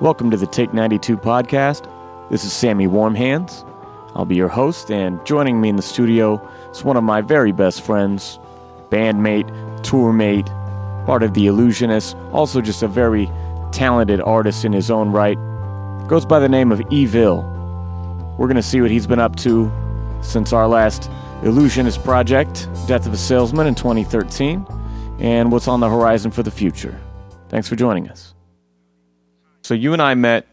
Welcome to the Take 92 podcast. This is Sammy Warm Hands. I'll be your host, and joining me in the studio is one of my very best friends, bandmate, tourmate, part of The Illusionists, also just a very talented artist in his own right. Goes by the name of Evil. We're going to see what he's been up to since our last Illusionist project, Death of a Salesman in 2013, and what's on the horizon for the future. Thanks for joining us. So you and I met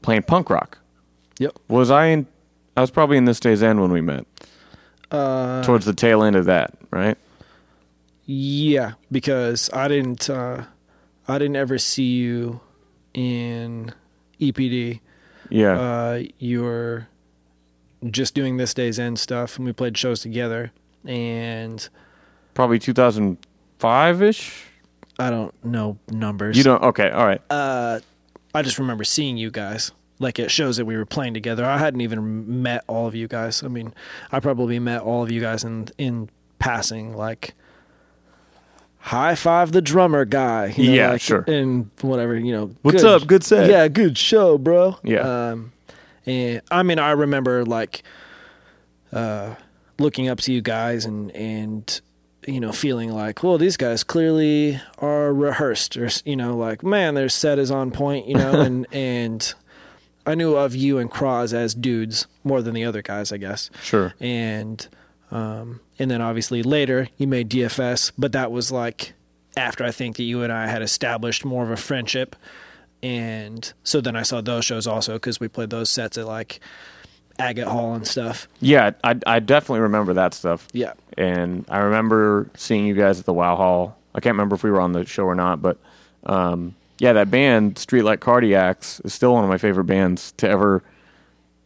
playing punk rock. Yep. Was I in? I was probably in this day's end when we met. Uh, Towards the tail end of that, right? yeah, because I didn't. Uh, I didn't ever see you in EPD. Yeah. Uh, you were just doing this day's end stuff, and we played shows together. And probably 2005 ish. I don't know numbers. You don't. Okay. All right. Uh, I just remember seeing you guys like it shows that we were playing together. I hadn't even met all of you guys. I mean, I probably met all of you guys in in passing, like high five the drummer guy. you know, Yeah, like, sure. And whatever, you know. What's good- up? Good set. Yeah, good show, bro. Yeah. Um, and I mean, I remember like uh, looking up to you guys and and you know feeling like, well, these guys clearly are rehearsed, or you know, like man, their set is on point, you know, and and I knew of you and Cross as dudes more than the other guys, I guess, Sure. and um, and then obviously later you made DFS, but that was like after I think that you and I had established more of a friendship. And so then I saw those shows also because we played those sets at like Agate Hall and stuff. Yeah, I, I definitely remember that stuff. Yeah. And I remember seeing you guys at the Wow Hall. I can't remember if we were on the show or not, but um, yeah, that band, Streetlight Cardiacs, is still one of my favorite bands to ever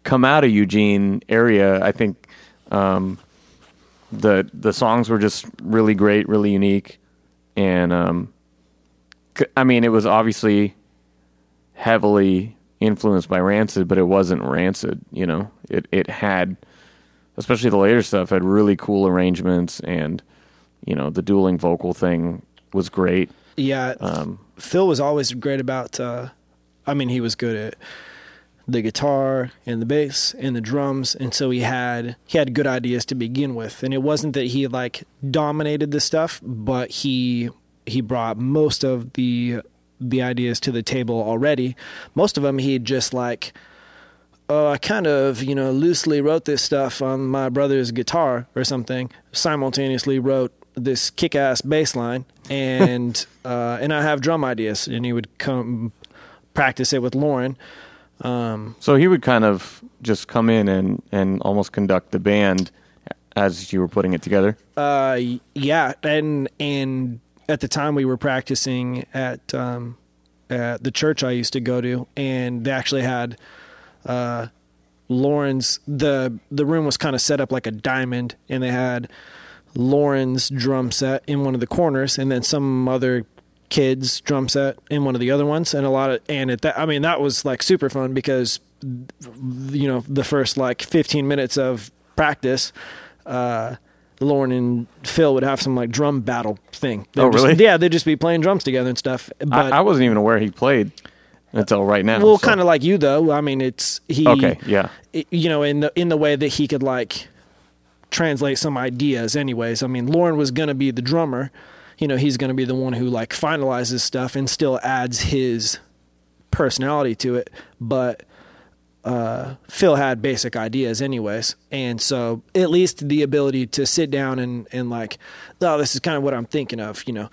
come out of Eugene area. I think um, the the songs were just really great, really unique, and um, I mean, it was obviously heavily influenced by Rancid, but it wasn't Rancid. You know, it it had, especially the later stuff, had really cool arrangements, and you know, the dueling vocal thing was great. Yeah. Um, Phil was always great about, uh, I mean, he was good at the guitar and the bass and the drums. And so he had, he had good ideas to begin with. And it wasn't that he like dominated the stuff, but he, he brought most of the, the ideas to the table already. Most of them he'd just like, oh, I kind of, you know, loosely wrote this stuff on my brother's guitar or something. Simultaneously wrote this kick-ass bass line, and uh, and I have drum ideas, and he would come practice it with Lauren. Um, so he would kind of just come in and and almost conduct the band as you were putting it together. uh, yeah, and and at the time we were practicing at um, at the church I used to go to, and they actually had uh, Lauren's the the room was kind of set up like a diamond, and they had Lauren's drum set in one of the corners, and then some other kids drum set in one of the other ones, and a lot of and at that I mean that was like super fun because you know the first like 15 minutes of practice. Uh, Lauren and Phil would have some like drum battle thing. They'd Oh, just- really? yeah, they'd just be playing drums together and stuff. But I, I wasn't even aware he played until right now. well, so- kind of like you though. I mean, it's he. Okay, yeah. You know, in the in the way that he could like translate some ideas. Anyways, I mean, Lauren was gonna be the drummer. You know, he's gonna be the one who like finalizes stuff and still adds his personality to it. But uh, Phil had basic ideas anyways, and so at least the ability to sit down and and like, oh, this is kind of what I'm thinking of. You know,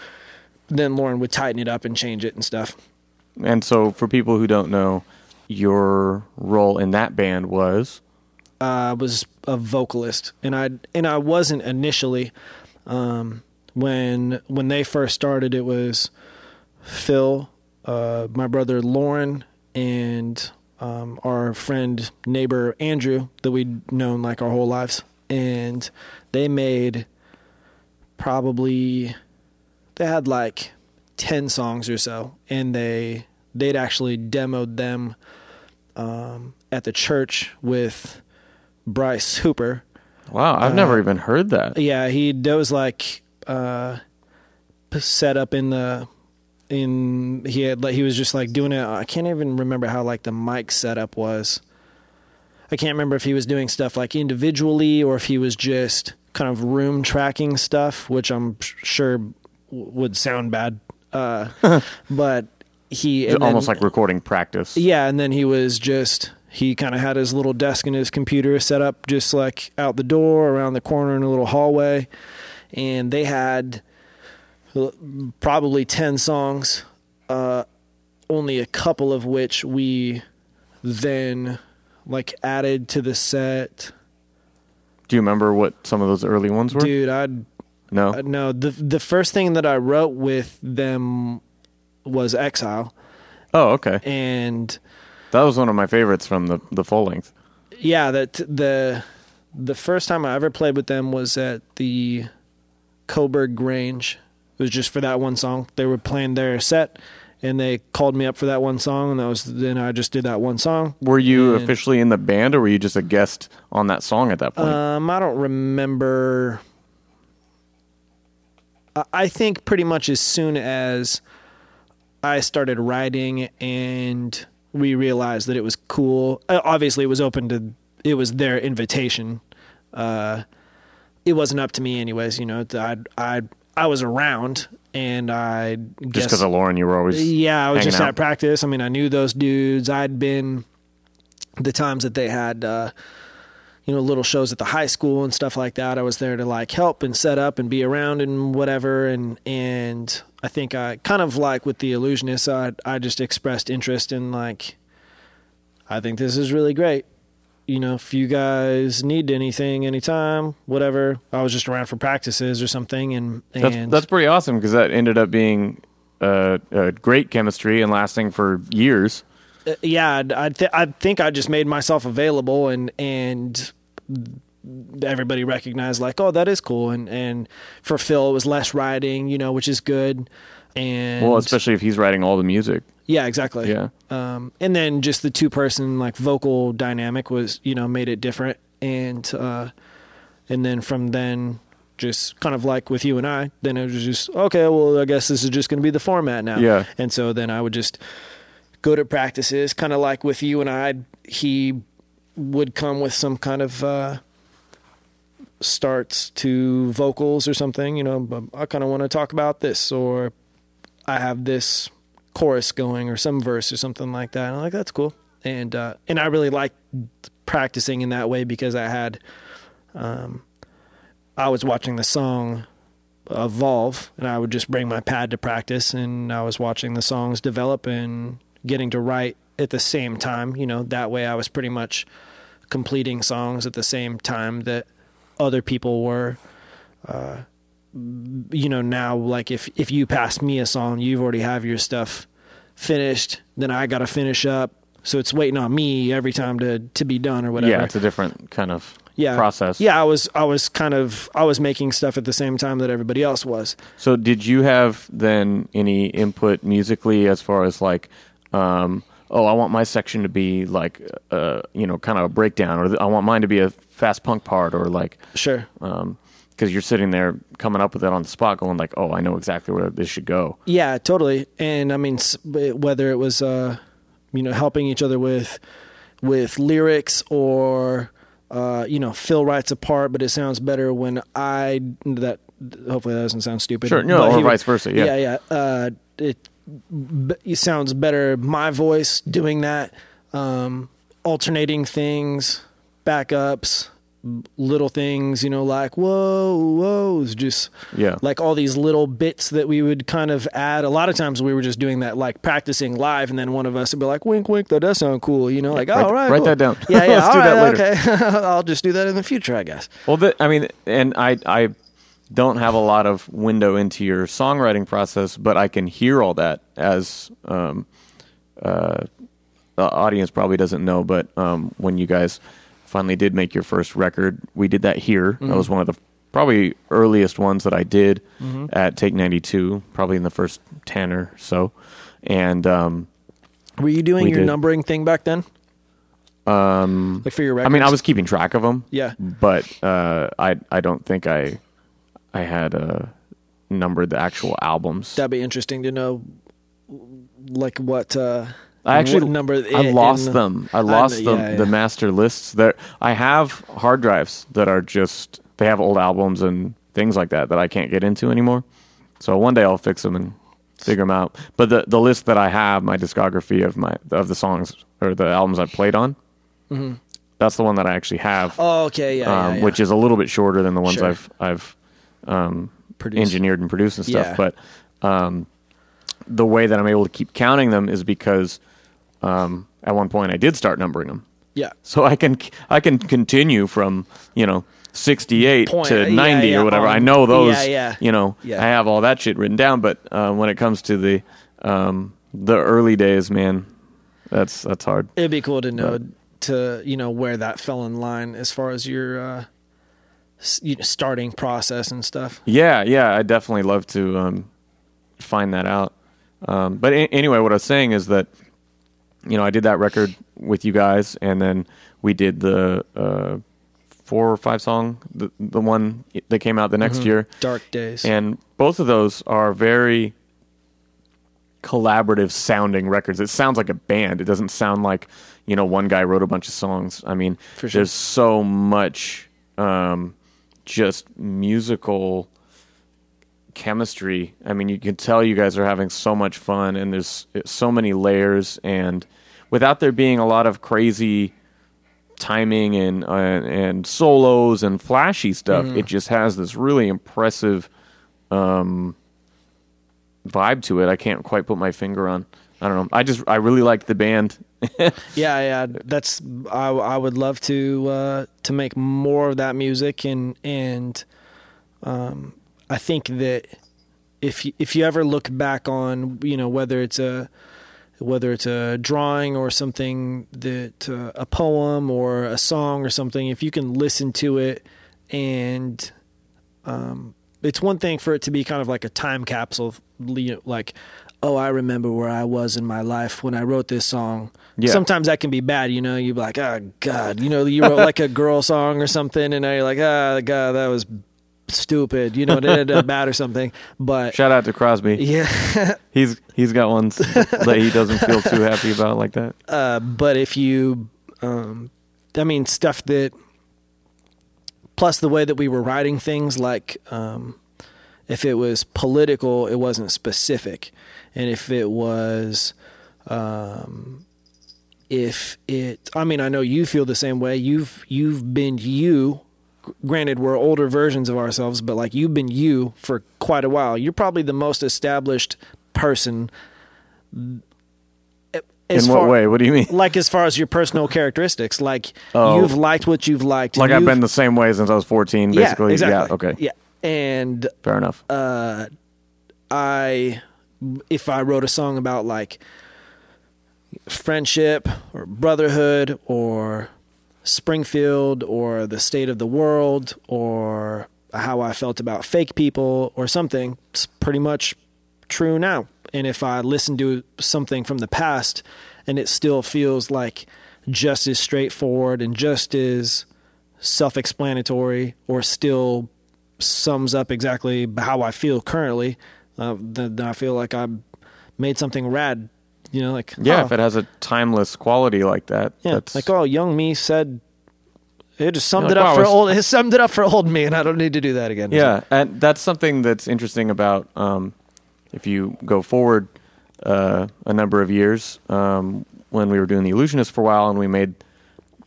then Lauren would tighten it up and change it and stuff. And so, for people who don't know, your role in that band was uh, was a vocalist, and I and I wasn't initially. Um, when when they first started, it was Phil, uh, my brother Lauren, and um, our friend neighbor Andrew that we'd known like our whole lives, and they made probably they had like 10 songs or so and they they'd actually demoed them um, at the church with Bryce Hooper. wow. I've Uh, never even heard that. Yeah, he there was like uh, set up in the in he had like he was just like doing it. I can't even remember how like the mic setup was. I can't remember if he was doing stuff like individually or if he was just kind of room tracking stuff, which I'm sure would sound bad. Uh, but he almost then, like recording practice. Yeah, and then he was just he kind of had his little desk and his computer set up just like out the door around the corner in a little hallway, and they had probably 10 songs, uh, only a couple of which we then like added to the set. Do you remember what some of those early ones were? Dude, I no. Uh, no, the the first thing that I wrote with them was Exile. Oh, okay. And that was one of my favorites from the the full length. Yeah, that the the first time I ever played with them was at the Coburg Grange it was just for that one song. They were playing their set, and they called me up for that one song, and that was then I just did that one song. Were you and, officially in the band, or were you just a guest on that song at that point? Um, I don't remember. I think pretty much as soon as I started writing and we realized that it was cool. Uh, obviously, it was open to it was their invitation. Uh, it wasn't up to me, anyways. You know, I I I was around and I just because of Lauren, you were always yeah. I was just out. at practice. I mean, I knew those dudes. I'd been the times that they had uh, you know little shows at the high school and stuff like that. I was there to like help and set up and be around and whatever. And and I think I kind of like with the illusionist, I I just expressed interest in like I think this is really great you know, if you guys need anything anytime, whatever, I was just around for practices or something. And, and that's, that's pretty awesome because that ended up being uh, a great chemistry and lasting for years. Uh, yeah, I, th- I think I just made myself available and, and everybody recognized like, oh, that is cool. And, and for Phil, it was less writing, you know, which is good. And well, especially if he's writing all the music. Yeah, exactly. Yeah. Um, and then just the two person like vocal dynamic was, you know, made it different. And, uh, and then from then, just kind of like with you and I, then it was just, okay, well, I guess this is just going to be the format now. Yeah. And so then I would just go to practices, kind of like with you and I, he would come with some kind of, uh, starts to vocals or something, you know, I kind of want to talk about this or I have this chorus going or some verse or something like that. And I'm like, that's cool. And uh, and I really like practicing in that way because I had, um, I was watching the song evolve, and I would just bring my pad to practice, and I was watching the songs develop and getting to write at the same time. You know, that way I was pretty much completing songs at the same time that other people were. Uh, you know now like if if you pass me a song you've already have your stuff finished then i got to finish up. So it's waiting on me every time to to be done or whatever. Yeah it's a different kind of yeah. process. Yeah i was i was kind of i was making stuff at the same time that everybody else was. So did you have then any input musically as far as like um oh, I want my section to be like, uh, you know, kind of a breakdown, or I want mine to be a fast punk part, or like, sure, um, because you're sitting there coming up with it on the spot, going like, "Oh, I know exactly where this should go." Yeah, totally. And I mean, whether it was, uh, you know, helping each other with with lyrics or uh, you know, Phil writes a part, but it sounds better when I that. Hopefully, that doesn't sound stupid. Sure, no, or vice versa. Yeah, yeah, yeah. Uh, it, it sounds better my voice doing that, um, alternating things, backups little things, you know, like whoa, whoa, just yeah, like all these little bits that we would kind of add. A lot of times we were just doing that, like practicing live, and then one of us would be like, "Wink, wink, that does sound cool," you know, like, write, "Oh, right, write cool. that down." Yeah, yeah, Let's do that later. Okay, I'll just do that in the future, I guess. Well, the, I mean, and I, I don't have a lot of window into your songwriting process, but I can hear all that as um, uh, the audience probably doesn't know, but um, when you guys finally did make your first record. We did that here. Mm-hmm. That was one of the probably earliest ones that I did mm-hmm. at Take 92, probably in the first 10 or so. And um, were you doing your did. numbering thing back then? Um, like for your records? I mean, I was keeping track of them. Yeah. But uh, I I don't think I I had uh, numbered the actual albums. That'd be interesting to know like what? uh I actually what number. I in- lost in- them. I lost know, the yeah, the yeah. master lists. That I have hard drives that are just they have old albums and things like that that I can't get into anymore. So one day I'll fix them and figure them out. But the the list that I have, my discography of my of the songs or the albums I've played on, that's the one that I actually have, Mm-hmm. Oh, okay, yeah, um, yeah, yeah. which is a little bit shorter than the ones Sure. I've I've um, engineered and produced and stuff. Yeah. But um, the way that I'm able to keep counting them is because um, at one point I did start numbering them, yeah. so I can I can continue from you know 68 Point, to 90 yeah, or whatever. on- I know those. yeah, yeah. You know, Yeah. I have all that shit written down. But uh, when it comes to the um, the early days, man, that's that's hard. It'd be cool to know to you know where that fell in line as far as your uh, s- you know, starting process and stuff. Yeah, yeah, I definitely love to um, find that out. Um, but a- anyway, what I was saying is that you know I did that record with you guys, and then we did the uh, four or five song, the the one that came out the next year, Dark days. and both of those are very collaborative sounding records. It sounds like a band. It doesn't sound like you know one guy wrote a bunch of songs. I mean, sure. there's so much um, just musical chemistry. I mean, you can tell you guys are having so much fun, and there's so many layers, and without there being a lot of crazy timing and uh, and solos and flashy stuff, Mm-hmm. it just has this really impressive um, vibe to it. I can't quite put my finger on. I don't know. I just I really like the band. yeah, yeah. That's I. I would love to uh, to make more of that music and and um, I think that if you, if you ever look back on you know whether it's a whether it's a drawing or something that uh, a poem or a song or something if you can listen to it and um, it's one thing for it to be kind of like a time capsule you know, like oh i remember where i was in my life when i wrote this song Yeah. sometimes that can be bad you know you're like oh god you know you wrote like a girl song or something and now you're like ah god that was stupid you know it ended up bad or something but Shout out to Crosby. yeah He's he's got ones that he doesn't feel too happy about like that. Uh, but if you, um, I mean, stuff that, plus the way that we were writing things, like um, if it was political, it wasn't specific, and if it was, um, if it, I mean, I know you feel the same way. You've you've been you. Granted, we're older versions of ourselves, but like you've been you for quite a while. You're probably the most established person. As In what far- way? What do you mean? like as far as your personal characteristics like Oh. you've liked what you've liked Like and I've you've- been the same way since I was 14, yeah, basically. exactly. Yeah, okay. yeah and Fair enough. uh i if i wrote a song about like friendship or brotherhood or springfield or the state of the world or how i felt about fake people or something it's pretty much true now and if i listen to something from the past and it still feels like just as straightforward and just as self-explanatory or still sums up exactly how I feel currently, uh, then I feel like I made something rad. You know, like Yeah, oh, if it has a timeless quality like that, yeah, that's like oh, young me said it just summed You're it like, up wow, for old. It summed it up for old me, and I don't need to do that again. Yeah, and that's something that's interesting about um, if you go forward uh, a number of years um, when we were doing the Illusionist for a while and we made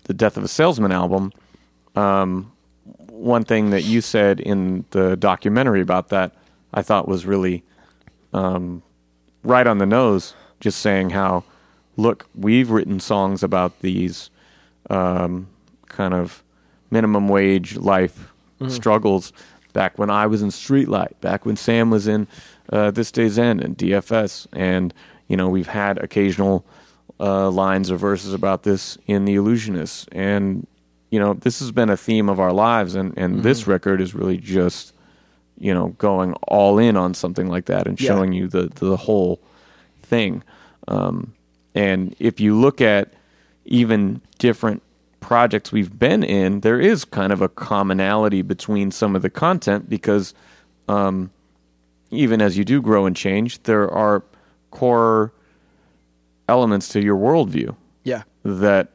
the Death of a Salesman album. Um, one thing that you said in the documentary about that I thought was really um, right on the nose. Just saying how, look, we've written songs about these um, kind of minimum wage life struggles back when I was in Streetlight, back when Sam was in uh, This Day's End and DFS, and you know we've had occasional uh, lines or verses about this in The Illusionist, and you know this has been a theme of our lives, and and this record is really just you know going all in on something like that and Yeah. showing you the the whole thing. Um, and if you look at even different projects we've been in, there is kind of a commonality between some of the content because um, even as you do grow and change, there are core elements to your worldview Yeah. that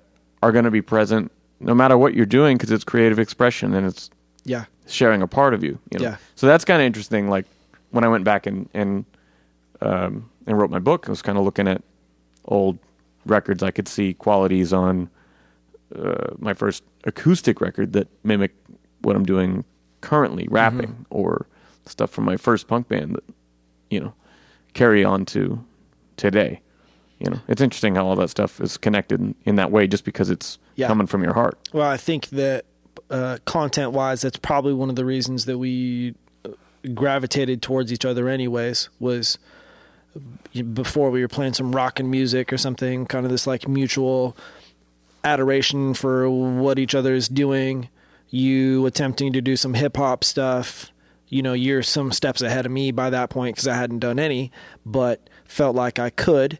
are going to be present no matter what you're doing because it's creative expression and it's Yeah. sharing a part of you. you know? Yeah. So that's kind of interesting. Like when I went back and and um, and wrote my book, I was kind of looking at old records. I could see qualities on uh, my first acoustic record that mimic what I'm doing currently, rapping or stuff from my first punk band that you know carry on to today. You know, it's interesting how all that stuff is connected in, in that way, just because it's Yeah. coming from your heart. Well, I think that uh, content wise, that's probably one of the reasons that we uh, gravitated towards each other, anyways, was before we were playing some rock and music or something, kind of this like mutual adoration for what each other is doing. You attempting to do some hip hop stuff. You know, you're some steps ahead of me by that point because I hadn't done any, but felt like I could,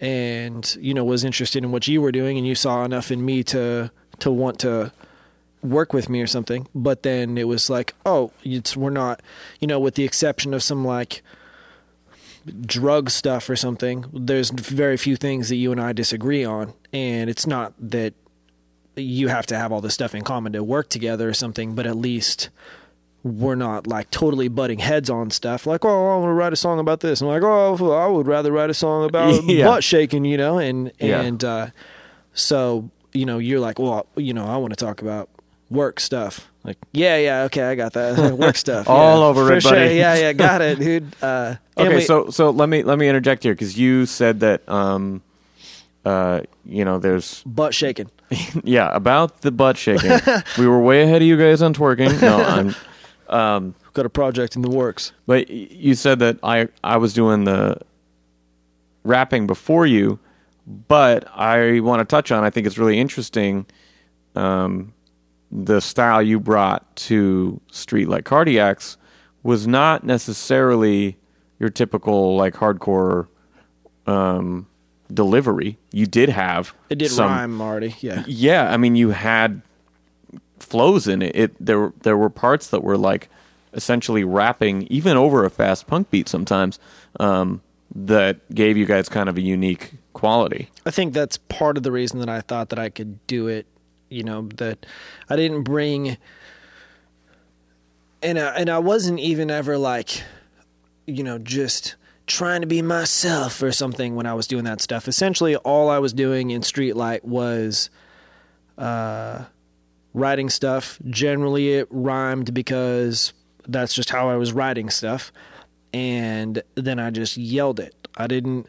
and you know was interested in what you were doing, and you saw enough in me to to want to work with me or something. But then it was like, oh, it's we're not, you know, with the exception of some like drug stuff or something. There's very few things that you and I disagree on, and it's not that you have to have all this stuff in common to work together or something, but at least we're not like totally butting heads on stuff. Like, oh, I want to write a song about this. I'm like, oh, I would rather write a song about Yeah. butt shaking, you know, and Yeah. and uh, so you know, you're like, well, you know, I want to talk about work stuff. Like, yeah, yeah, okay, I got that work stuff. All yeah, over for it, sure. buddy. Yeah, yeah, got it, dude. Uh, Okay, we- so so let me let me interject here because you said that um, uh, you know, there's butt shaking. yeah about the butt shaking. we were way ahead of you guys on twerking. No, I'm. Um, Got a project in the works. but you said that I I was doing the rapping before you, but I want to touch on. I think it's really interesting. Um, the style you brought to Streetlight Cardiacs was not necessarily your typical like hardcore um, delivery. You did have It did some, rhyme already. Yeah. yeah, I mean, you had flows in it. It there there were parts that were like essentially rapping even over a fast punk beat sometimes um, that gave you guys kind of a unique quality. I think that's part of the reason that I thought that I could do it. You know that I didn't bring, and I, and I wasn't even ever like, you know, just trying to be myself or something when I was doing that stuff. Essentially, all I was doing in Streetlight was, uh, writing stuff. Generally, it rhymed because that's just how I was writing stuff, and then I just yelled it. I didn't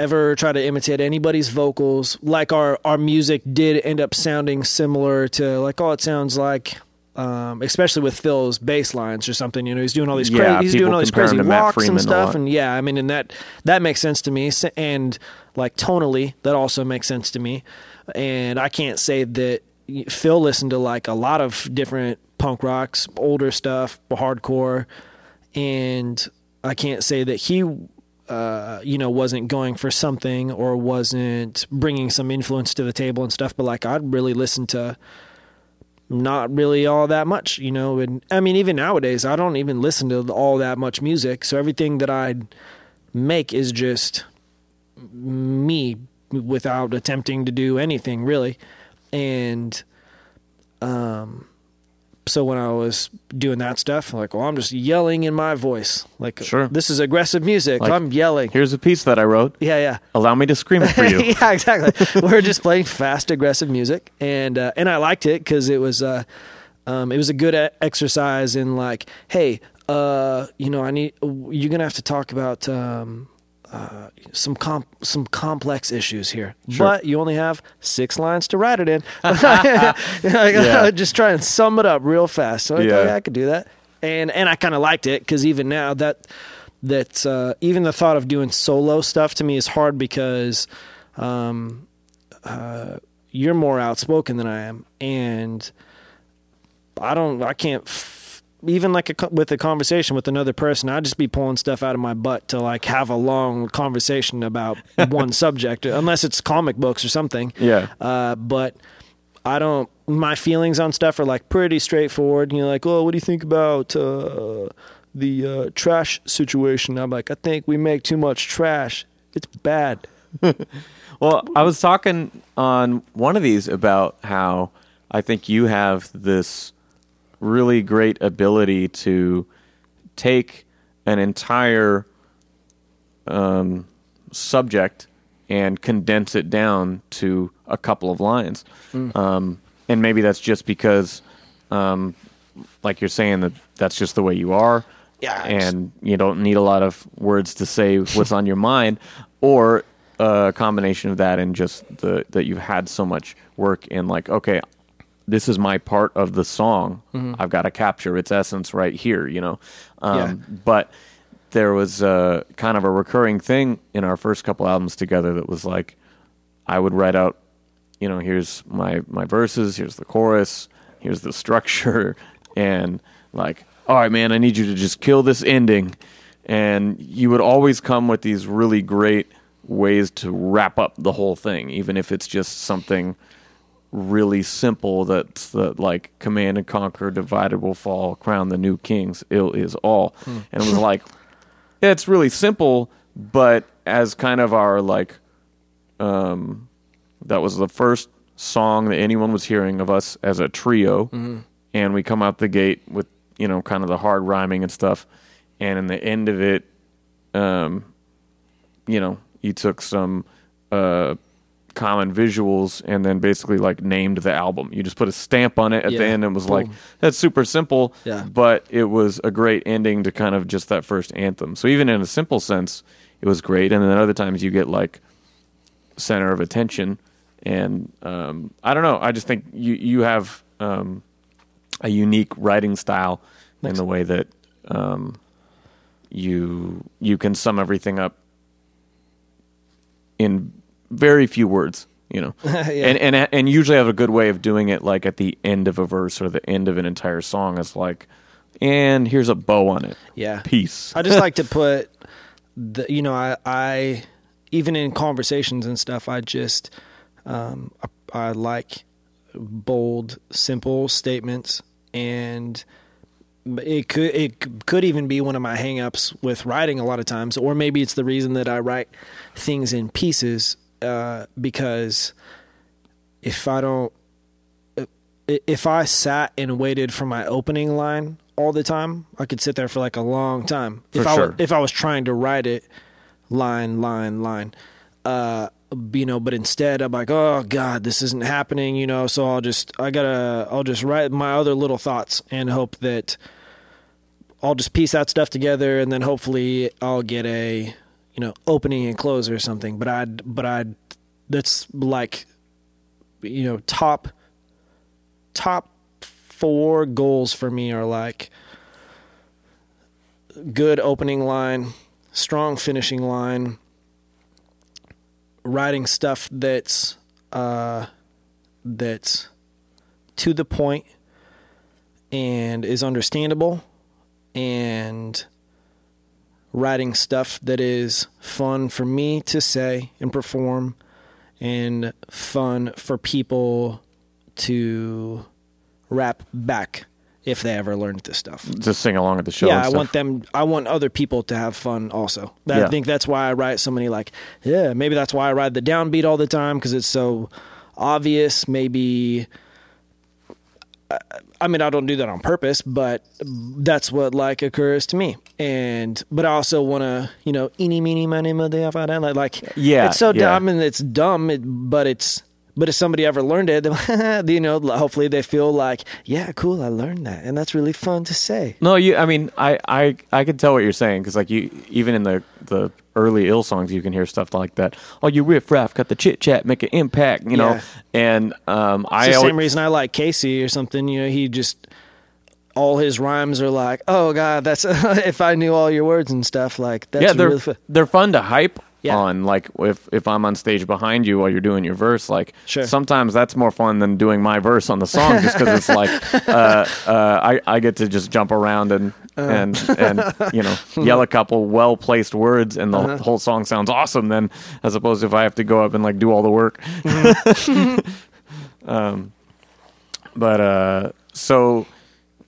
ever try to imitate anybody's vocals. Like our our music did end up sounding similar to like oh it sounds like um, especially with Phil's bass lines or something. You know, he's doing all these Yeah, crazy he's doing all these crazy walks and stuff. And yeah, I mean, and that that makes sense to me. And like tonally, that also makes sense to me. And I can't say that Phil listened to like a lot of different punk rocks, older stuff, hardcore, and I can't say that he uh, you know, wasn't going for something or wasn't bringing some influence to the table and stuff. But like, I'd really listen to not really all that much, you know. And I mean, even nowadays, I don't even listen to all that much music. So everything that I make is just me without attempting to do anything really. And, um, so when I was doing that stuff, like, well, I'm just yelling in my voice. Like, Sure. this is aggressive music. Like, I'm yelling. Here's a piece that I wrote. Yeah, yeah. Allow me to scream it for you. yeah, exactly. We're just playing fast, aggressive music, and uh, and I liked it because it was uh, um, it was a good exercise in like, hey, uh, you know, I need you're gonna have to talk about um, uh, some comp- some complex issues here, Sure. but you only have six lines to write it in. Yeah. Just try and sum it up real fast. So yeah, I could do that, and and I kind of liked it because even now that that uh, even the thought of doing solo stuff to me is hard because um, uh, you're more outspoken than I am, and I don't, I can't. F- even like a, with a conversation with another person, I'd just be pulling stuff out of my butt to like have a long conversation about one subject, unless it's comic books or something. Yeah. Uh, but I don't. My feelings on stuff are like pretty straightforward. You know, like, oh, what do you think about, uh, the uh, trash situation. I'm like, I think we make too much trash. It's bad. Well, I was talking on one of these about how I think you have this really great ability to take an entire um, subject and condense it down to a couple of lines. Um, and maybe that's just because, um, like you're saying, that that's just the way you are. Yeah, And you don't need a lot of words to say what's on your mind, or a combination of that and just the that you've had so much work in like, okay, this is my part of the song. I've got to capture its essence right here, you know. Um, Yeah. But there was uh, kind of a recurring thing in our first couple albums together that was like, I would write out, you know, here's my my verses, here's the chorus, here's the structure, and like, all right, man, I need you to just kill this ending, and you would always come with these really great ways to wrap up the whole thing, even if it's just something really simple that's the like command and conquer divided will fall crown the new kings ill is all. And it was like yeah, it's really simple but as kind of our like um that was the first song that anyone was hearing of us as a trio. And we come out the gate with you know kind of the hard rhyming and stuff. And in the end of it um you know you took some uh common visuals and then basically like named the album. You just put a stamp on it at the Yeah. end and was like, that's super simple. Yeah. But it was a great ending to kind of just that first anthem. So even in a simple sense, it was great. And then other times you get like center of attention. And um, I don't know. I just think you you have um, a unique writing style in the way that um, you you can sum everything up in very few words, you know. Yeah. And and and usually have a good way of doing it like at the end of a verse or the end of an entire song is like and here's a bow on it. Yeah. Peace. I just like to put the you know I I even in conversations and stuff I just um I, I like bold simple statements and it could it could even be one of my hangups with writing a lot of times or maybe it's the reason that I write things in pieces uh because if I don't if I sat and waited for my opening line all the time, I could sit there for like a long time. For if I sure. if I was trying to write it line line line, uh, you know, but instead I'm like, oh god, this isn't happening, you know. So I'll just I gotta I'll just write my other little thoughts and hope that I'll just piece that stuff together and then hopefully I'll get a you know opening and close or something. But I'd but I'd that's like you know top top four goals for me are like good opening line, strong finishing line, writing stuff that's uh, that's to the point and is understandable, and writing stuff that is fun for me to say and perform, and fun for people to rap back if they ever learned this stuff. Just sing along at the show. yeah, I stuff. want them. I want other people to have fun also. That, Yeah. I think that's why I write so many. Like, yeah, maybe that's why I ride the downbeat all the time because it's so obvious. Maybe. I- I mean, I don't do that on purpose, but that's what like occurs to me. And but I also want to, you know, eeny meeny miny miny like like like Yeah, it's so yeah. dumb and it's dumb, it, but it's but if somebody ever learned it, you know, hopefully they feel like, yeah, cool, I learned that, and that's really fun to say. No, you. I mean, I I I can tell what you're saying because like you, even in the the early ill songs, you can hear stuff like that. Oh, you riff raff, got the chit chat, make an impact, you know. Yeah. And um, It's I the always, same reason I like Casey or something. You know, he just all his rhymes are like, oh god, that's if I knew all your words and stuff. Like that's yeah, they're really fun. they're fun to hype Yeah. on. Like if if I'm on stage behind you while you're doing your verse, like Sure. sometimes that's more fun than doing my verse on the song, just because it's like uh, uh, I I get to just jump around and Uh. and and you know yell a couple well placed words, and the Uh-huh. whole song sounds awesome. Then as opposed to if I have to go up and like do all the work. um, but uh, so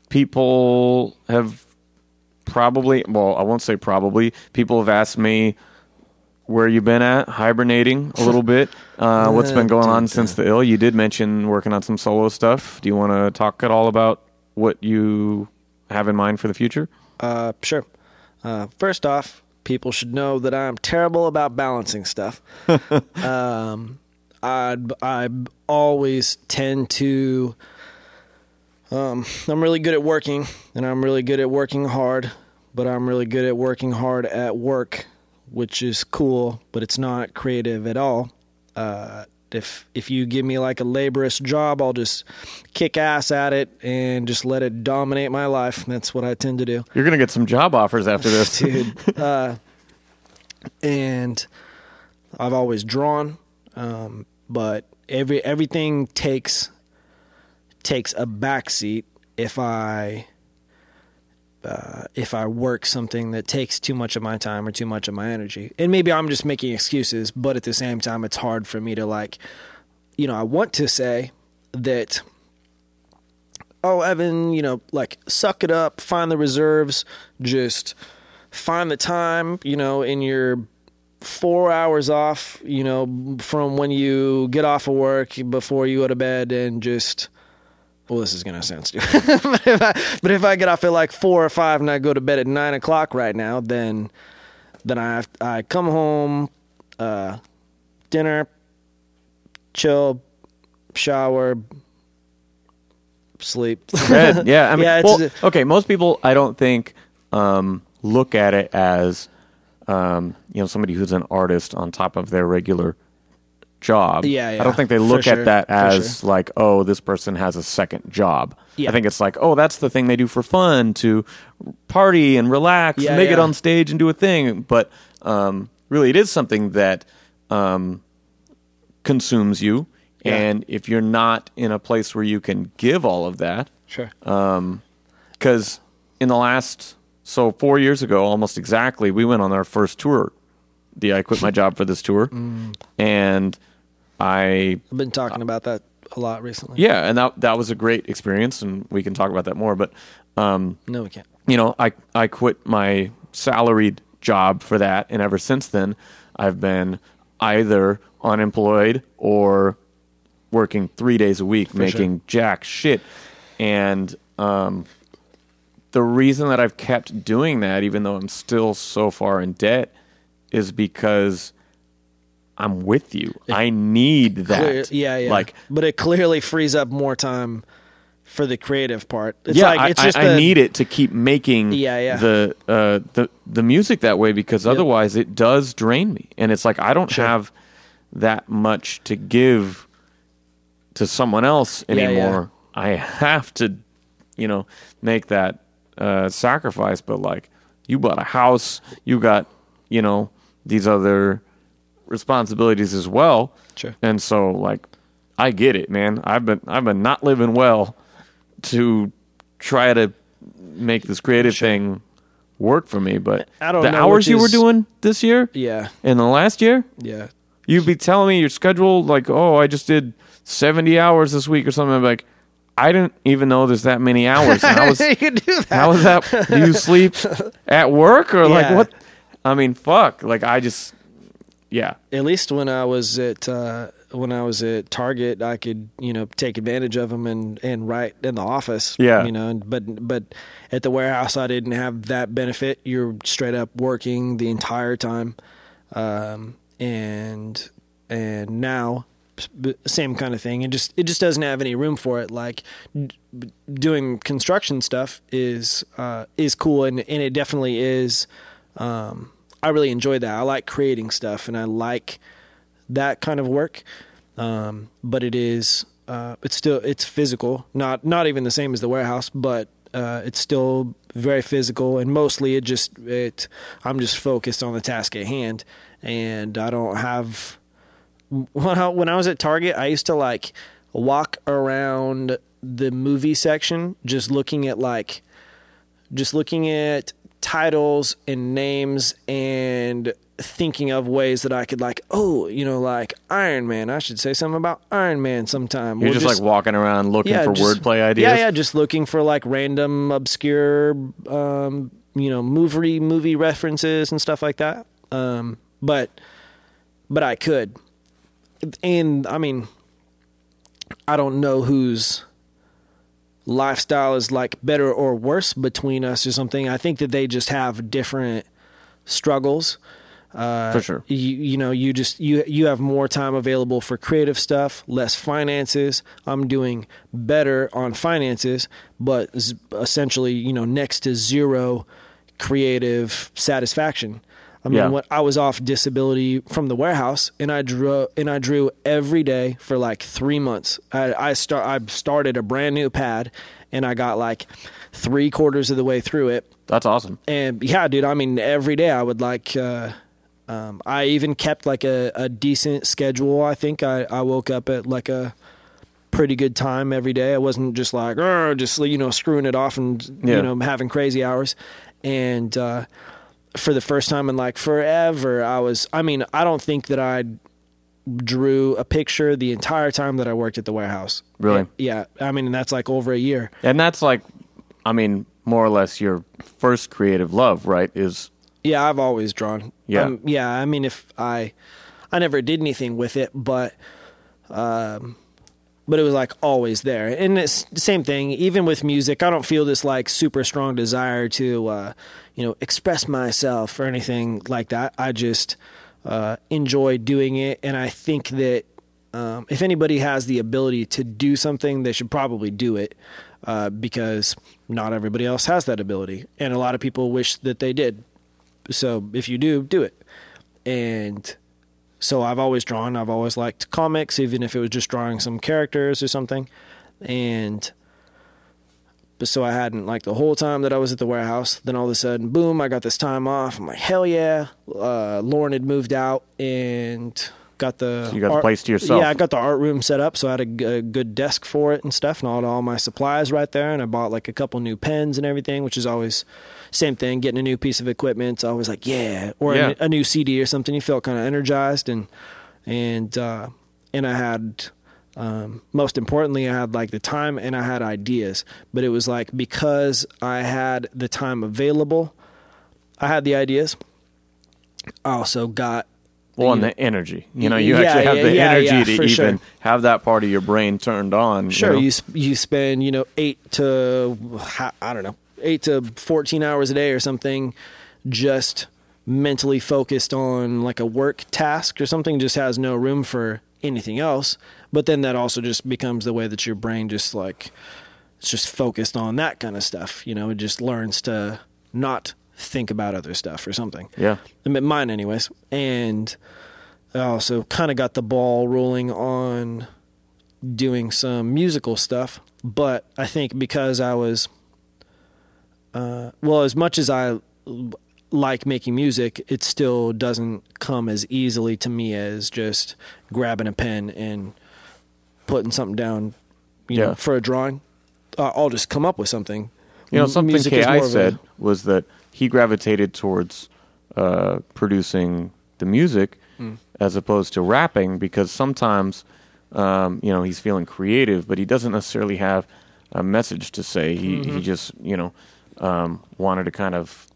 people have probably. Well, I won't say probably. People have asked me where you been at, hibernating a little bit. Uh, what's been going on since the ill? You did mention working on some solo stuff. Do you want to talk at all about what you have in mind for the future? Uh, sure. Uh, first off, people should know that I'm terrible about balancing stuff. um, I I always tend to. Um, I'm really good at working, and I'm really good at working hard, but I'm really good at working hard at work, which is cool, but it's not creative at all. Uh, if if you give me like a laborious job, I'll just kick ass at it and just let it dominate my life. That's what I tend to do You're gonna get some job offers after this. dude. uh, and I've always drawn, um, but every everything takes takes a backseat if I uh, if I work something that takes too much of my time or too much of my energy. And maybe I'm just making excuses, but at the same time, it's hard for me to like, you know, I want to say that oh, Evan, you know, like suck it up, find the reserves, just find the time, you know, in your four hours off, you know, from when you get off of work before you go to bed and just. Well, this is gonna sound stupid, but, if I, but if I get off at like four or five and I go to bed at nine o'clock right now, then then I have, I come home, uh, dinner, chill, shower, sleep. Red, yeah, I mean, Yeah, well, okay. Most people, I don't think, um, look at it as, um, you know, somebody who's an artist on top of their regular job. Yeah, I don't think they look sure, at that as sure. like, oh, this person has a second job. Yeah. I think it's like, oh, that's the thing they do for fun to party and relax, Yeah, and make it yeah. on stage and do a thing. But um, really, it is something that um, consumes you. Yeah. And if you're not in a place where you can give all of that, sure. because in the last so four years ago almost exactly we went on our first tour the i quit my job for this tour and i I've been talking about that a lot recently. yeah and that that was a great experience and we can talk about that more but um No, we can't. you know i i quit my salaried job for that and ever since then i've been either unemployed or working three days a week making jack shit and um the reason that I've kept doing that, even though I'm still so far in debt, is because I'm with you. I need that. Clear- yeah, yeah. Like, but it clearly frees up more time for the creative part. It's yeah, like it's I, just I, I need it to keep making Yeah, yeah. the uh, the the music that way because otherwise it does drain me, and it's like I don't Sure. have that much to give to someone else Yeah, yeah. anymore. I have to, you know, make that uh, sacrifice. But like, you bought a house, you got, you know, these other responsibilities as well. Sure. And so like I get it, man. I've been I've been not living well to try to make this creative thing work for me, but I don't the hours you were doing this year Yeah, and the last year, yeah. you'd be telling me your schedule like, "Oh, I just did 70 hours this week or something." I'm like, "I didn't even know there's that many hours." How was you can do that. how is that? Do you sleep at work or like what? I mean, fuck. Like I just, yeah, At least when I was at uh, when I was at Target, I could you know take advantage of them and and write in the office. Yeah. you know. But but at the warehouse, I didn't have that benefit. You're straight up working the entire time, um, and and now same kind of thing. It just it just doesn't have any room for it. Like d- doing construction stuff is uh, is cool, and and it definitely is. Um, I really enjoy that. I like creating stuff, and I like that kind of work. Um, but it is uh, it's still it's physical, not not even the same as the warehouse, but uh, it's still very physical, and mostly it just it I'm just focused on the task at hand, and I don't have when I, when I was at Target, I used to like walk around the movie section just looking at like just looking at titles and names and thinking of ways that I could like, oh, you know, like Iron Man. I should say something about Iron Man sometime. you're Or just, like walking around looking for just- wordplay ideas. Yeah, yeah, just looking for like random obscure um you know, movie movie references and stuff like that. Um, but but I could, and I mean, I don't know whose lifestyle is like better or worse between us or something. I think that they just have different struggles. Uh, For sure. You, you know, you just you you have more time available for creative stuff, less finances. I'm doing better on finances, but z- essentially, you know, next to zero creative satisfaction. I mean, Yeah. when I was off disability from the warehouse, and I drew and I drew every day for like three months. I, I start I started a brand new pad, and I got like three quarters of the way through it, That's awesome. and yeah, dude. I mean, every day I would like. Uh, um, I even kept like a, a decent schedule. I think I, I woke up at like a pretty good time every day. I wasn't just like just you know screwing it off and Yeah. you know having crazy hours. And uh, for the first time in like forever, I was. I mean, I don't think that I drew a picture the entire time that I worked at the warehouse. Really? Yeah. I mean, that's like over a year. And that's like, I mean, more or less your first creative love, right? Is Yeah, I've always drawn. Yeah. Um, yeah. I mean, if I, I never did anything with it, but, um, but it was like always there. And it's the same thing. Even with music, I don't feel this like super strong desire to, uh, you know, express myself or anything like that. I just uh, enjoy doing it, and I think that um, if anybody has the ability to do something, they should probably do it uh, because not everybody else has that ability, and a lot of people wish that they did. So if you do, do it. And so I've always drawn. I've always liked comics, even if it was just drawing some characters or something. And but so I hadn't like the whole time that I was at the warehouse. Then all of a sudden, boom! I got this time off. I'm like, hell yeah! Uh, Lauren had moved out and got the So you got the place to yourself. Yeah, I got the art room set up, so I had a good desk for it and stuff, and all all my supplies right there. And I bought like a couple new pens and everything, which is always same thing. Getting a new piece of equipment, it's always like yeah, or Yeah. A, a new CD or something. You felt kind of energized and and uh, and I had um, most importantly, I had like the time and I had ideas. But it was like because I had the time available, I had the ideas. I also got well, and you the energy. You know, you Yeah, actually have yeah, the yeah, energy to even sure. have that part of your brain turned on. Sure, know? you sp- you spend you know eight to I don't know eight to fourteen hours a day or something, just mentally focused on like a work task or something. Just has no room for anything else. But then that also just becomes the way that your brain just like it's just focused on that kind of stuff. You know, it just learns to not think about other stuff or something. yeah. I mean, mine anyways. And I also kind of got the ball rolling on doing some musical stuff. But I think because I was, uh, well, as much as I like making music, it still doesn't come as easily to me as just grabbing a pen and putting something down, you Yeah. know, for a drawing. I'll just come up with something. You know, something music Ki of a- said was that he gravitated towards uh, producing the music Mm. as opposed to rapping because sometimes, um, you know, he's feeling creative, but he doesn't necessarily have a message to say. He Mm-hmm. he just you know um, wanted to kind of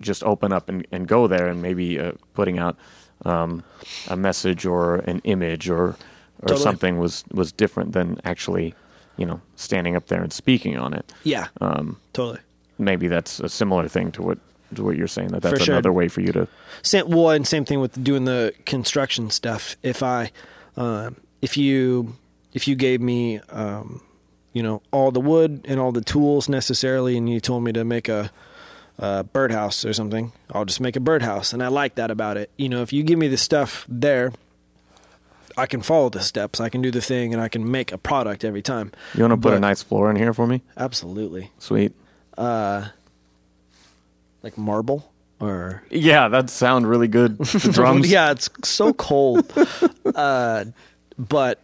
just open up and, and go there and maybe uh, putting out um, a message or an image or or Totally. something was was different than actually you know standing up there and speaking on it Yeah, um, totally. maybe that's a similar thing to what to what you're saying that that's sure. another way for you to Same, well, and same thing with doing the construction stuff. If I, um, if you, if you gave me, um, you know, all the wood and all the tools necessarily, and you told me to make a, a birdhouse or something, I'll just make a birdhouse, and I like that about it. You know, if you give me the stuff there, I can follow the steps, I can do the thing, and I can make a product every time. you want to put a nice floor in here for me Absolutely. sweet Uh, like marble or yeah that sound really good the drums yeah, it's so cold. uh, but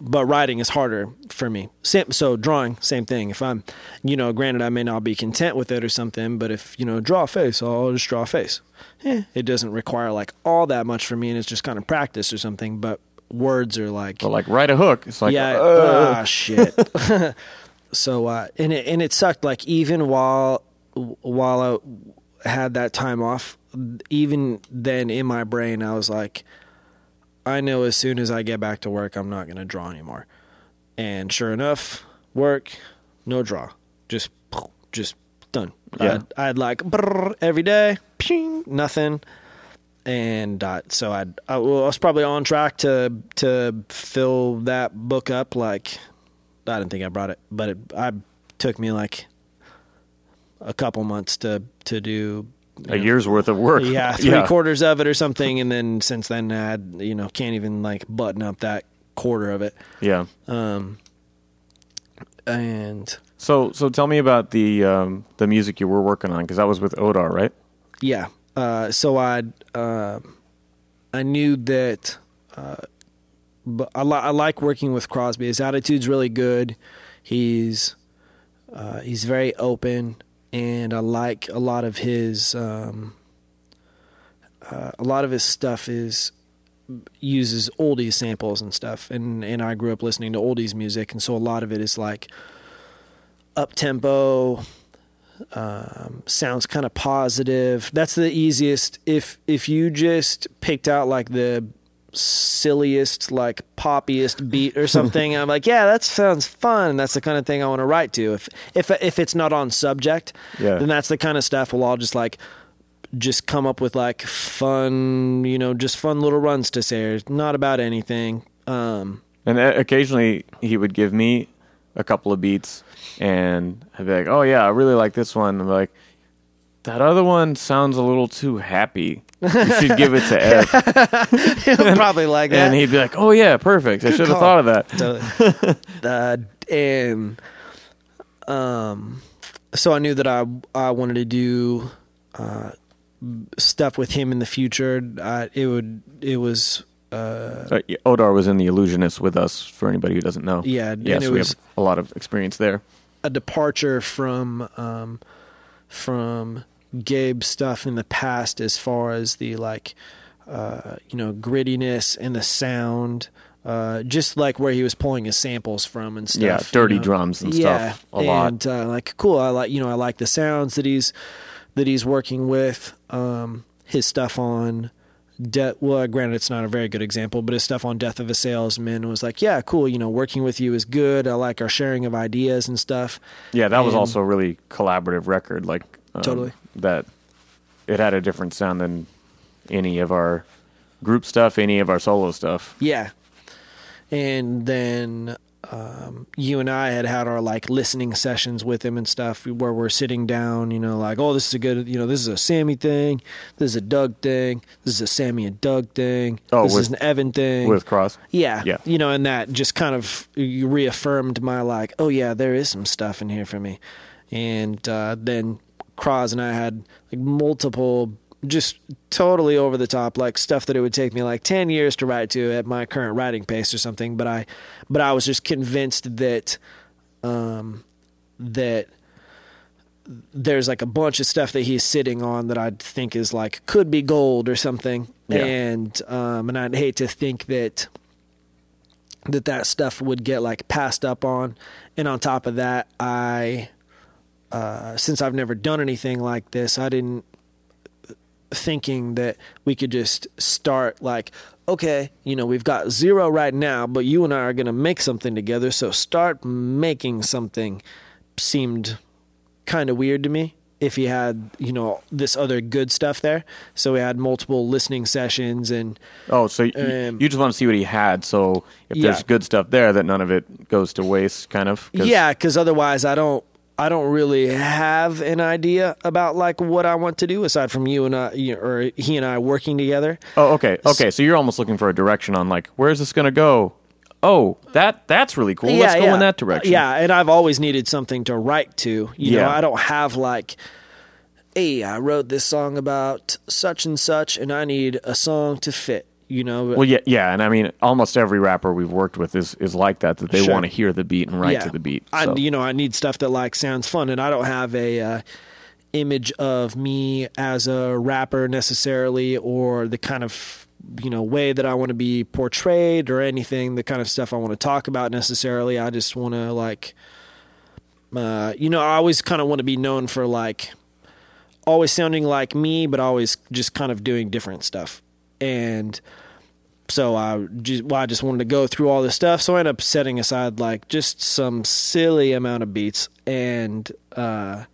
but writing is harder for me. Same, so drawing, same thing. If I'm, you know, granted I may not be content with it or something, but if you know, draw a face, I'll just draw a face. Eh, it doesn't require like all that much for me, and it's just kind of practice or something. But words are like but like write a hook it's like yeah, uh, ah, shit. so uh, and it and it sucked. Like even while while I had that time off, even then in my brain, I was like, I know as soon as I get back to work, I'm not going to draw anymore. And sure enough, work, no draw, just just done. Yeah. I'd, I'd like every day, ping, nothing, and uh, so I'd, I was probably on track to to fill that book up. Like I didn't think I brought it, but it I took me like a couple months to to do A year's worth of work. yeah, three quarters of it or something, and then since then I had you know can't even like button up that quarter of it. Yeah. Um, and So so tell me about the um, the music you were working on because that was with Odar, right? yeah, uh, so I uh, I knew that, uh, but I, li- I like working with Crosby. His attitude's really good. He's uh, he's very open, and I like a lot of his um, uh, a lot of his stuff is uses oldies samples and stuff. And and I grew up listening to oldies music. And so a lot of it is like up tempo um, sounds kind of positive. That's the easiest. If if you just picked out like the silliest like poppiest beat or something I'm like yeah that sounds fun that's the kind of thing I want to write to if if if it's not on subject Yeah. then that's the kind of stuff we'll all just like just come up with like fun, you know, just fun little runs to say, It's not about anything. Um, And uh, occasionally he would give me a couple of beats, and I'd be like, "Oh yeah, I really like this one." I'm like, "That other one sounds a little too happy. You should give it to Ed." he'll probably like that. and he'd be like, "Oh yeah, perfect. I should have thought of that." So, uh, and um, so I knew that I I wanted to do uh, stuff with him in the future. I, it would it was uh, So, Odar was in the Illusionist with us. For anybody who doesn't know, yeah, and it we have a lot of experience there. a departure from um, from Gabe's stuff in the past as far as the like uh, you know grittiness and the sound. Uh, just like where he was pulling his samples from and stuff. Yeah, you dirty know? drums and yeah, stuff a lot. and uh, like cool. I like you know I like the sounds that he's that he's working with. Um, his stuff on Death. Well, granted, it's not a very good example, but his stuff on Death of a Salesman was like, yeah, cool. You know, working with you is good. I like our sharing of ideas and stuff. Yeah, that was also a really collaborative record. Like um, Totally. That. It had a different sound than any of our group stuff, any of our solo stuff. Yeah. And then um, you and I had had our like listening sessions with him and stuff where we're sitting down, you know, like, oh, this is a good, you know, this is a Sammy thing. This is a Doug thing. This is a Sammy and Doug thing. Oh, this with- is an Evan thing. with Cross. yeah. Yeah. You know, and that just kind of reaffirmed my like, oh, yeah, there is some stuff in here for me. And uh, then Cross and I had like multiple just totally over the top like stuff that it would take me like 10 years to write to at my current writing pace or something but i but i was just convinced that um that there's like a bunch of stuff that he's sitting on that i think is like could be gold or something Yeah. and um and i'd hate to think that that that stuff would get like passed up on and on top of that i uh since i've never done anything like this i didn't thinking that we could just start like okay you know we've got zero right now but you and i are going to make something together so start making something seemed kind of weird to me if he had you know this other good stuff there so we had multiple listening sessions and Oh, so y- Um, you just want to see what he had. So if Yeah. there's good stuff there, that none of it goes to waste, kind of. 'Cause- yeah because otherwise i don't i don't really have an idea about like what i want to do aside from you and i you- or he and i working together Oh, okay, okay. So you're almost looking for a direction on like where's this going to go? Oh, that that's really cool. Let's go in that direction. Yeah, and I've always needed something to write to. You know, Yeah. I don't have like, hey, I wrote this song about such and such, and I need a song to fit. You know, Well, yeah, yeah, and I mean, almost every rapper we've worked with is is like that. That they Sure. want to hear the beat and write to the beat. I, you know, I need stuff that like sounds fun, and I don't have a uh, image of me as a rapper necessarily, or the kind of you know way that I want to be portrayed, or anything. The kind of stuff I want to talk about necessarily. I just want to like, uh, you know, I always kind of want to be known for like always sounding like me, but always just kind of doing different stuff. And so I just, well, I just wanted to go through all this stuff. So I ended up setting aside like just some silly amount of beats. And uh,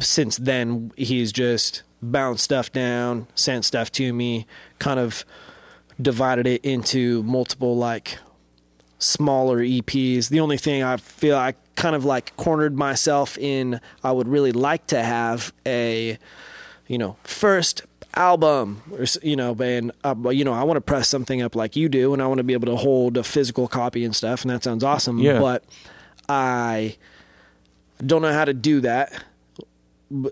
since then, he's just bounced stuff down, sent stuff to me, kind of divided it into multiple like smaller EPs. The only thing I feel I kind of like cornered myself in I would really like to have a you know first album or you know and uh, you know I want to press something up like you do and I want to be able to hold a physical copy and stuff and that sounds awesome Yeah. but I don't know how to do that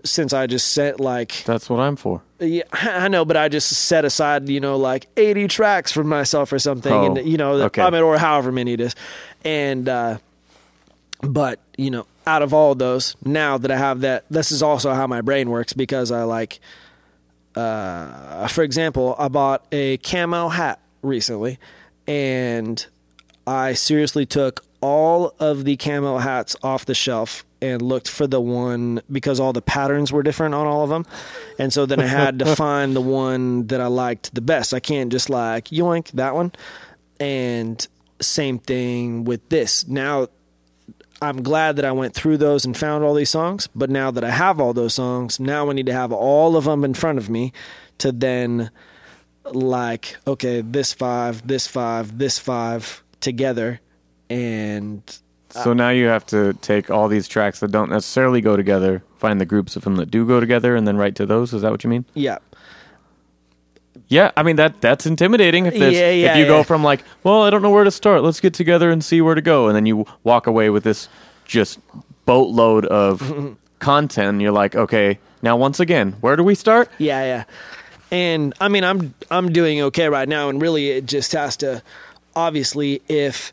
since I just set like That's what I'm for. yeah, I know, but I just set aside, you know, like 80 tracks for myself or something, Oh, and you know, okay. I mean, or however many it is, and uh, but you know, out of all those, now that I have that, this is also how my brain works because I like, uh, for example, I bought a camo hat recently, and I seriously took all of the camo hats off the shelf and looked for the one because all the patterns were different on all of them. And so then I had to find the one that I liked the best. I can't just like yoink that one. And same thing with this. Now I'm glad that I went through those and found all these songs, but now that I have all those songs, now I need to have all of them in front of me to then like okay, this five, this five, this five together and So now you have to take all these tracks that don't necessarily go together, find the groups of them that do go together, and then write to those. Is that what you mean? yeah. Yeah, I mean that that's intimidating. If there's, Yeah, yeah, if you yeah. go from like, well, I don't know where to start. Let's get together and see where to go, and then you walk away with this just boatload of content. And you're like, okay, now once again, where do we start? Yeah, yeah. And I mean, I'm I'm doing okay right now, and really, it just has to. Obviously, if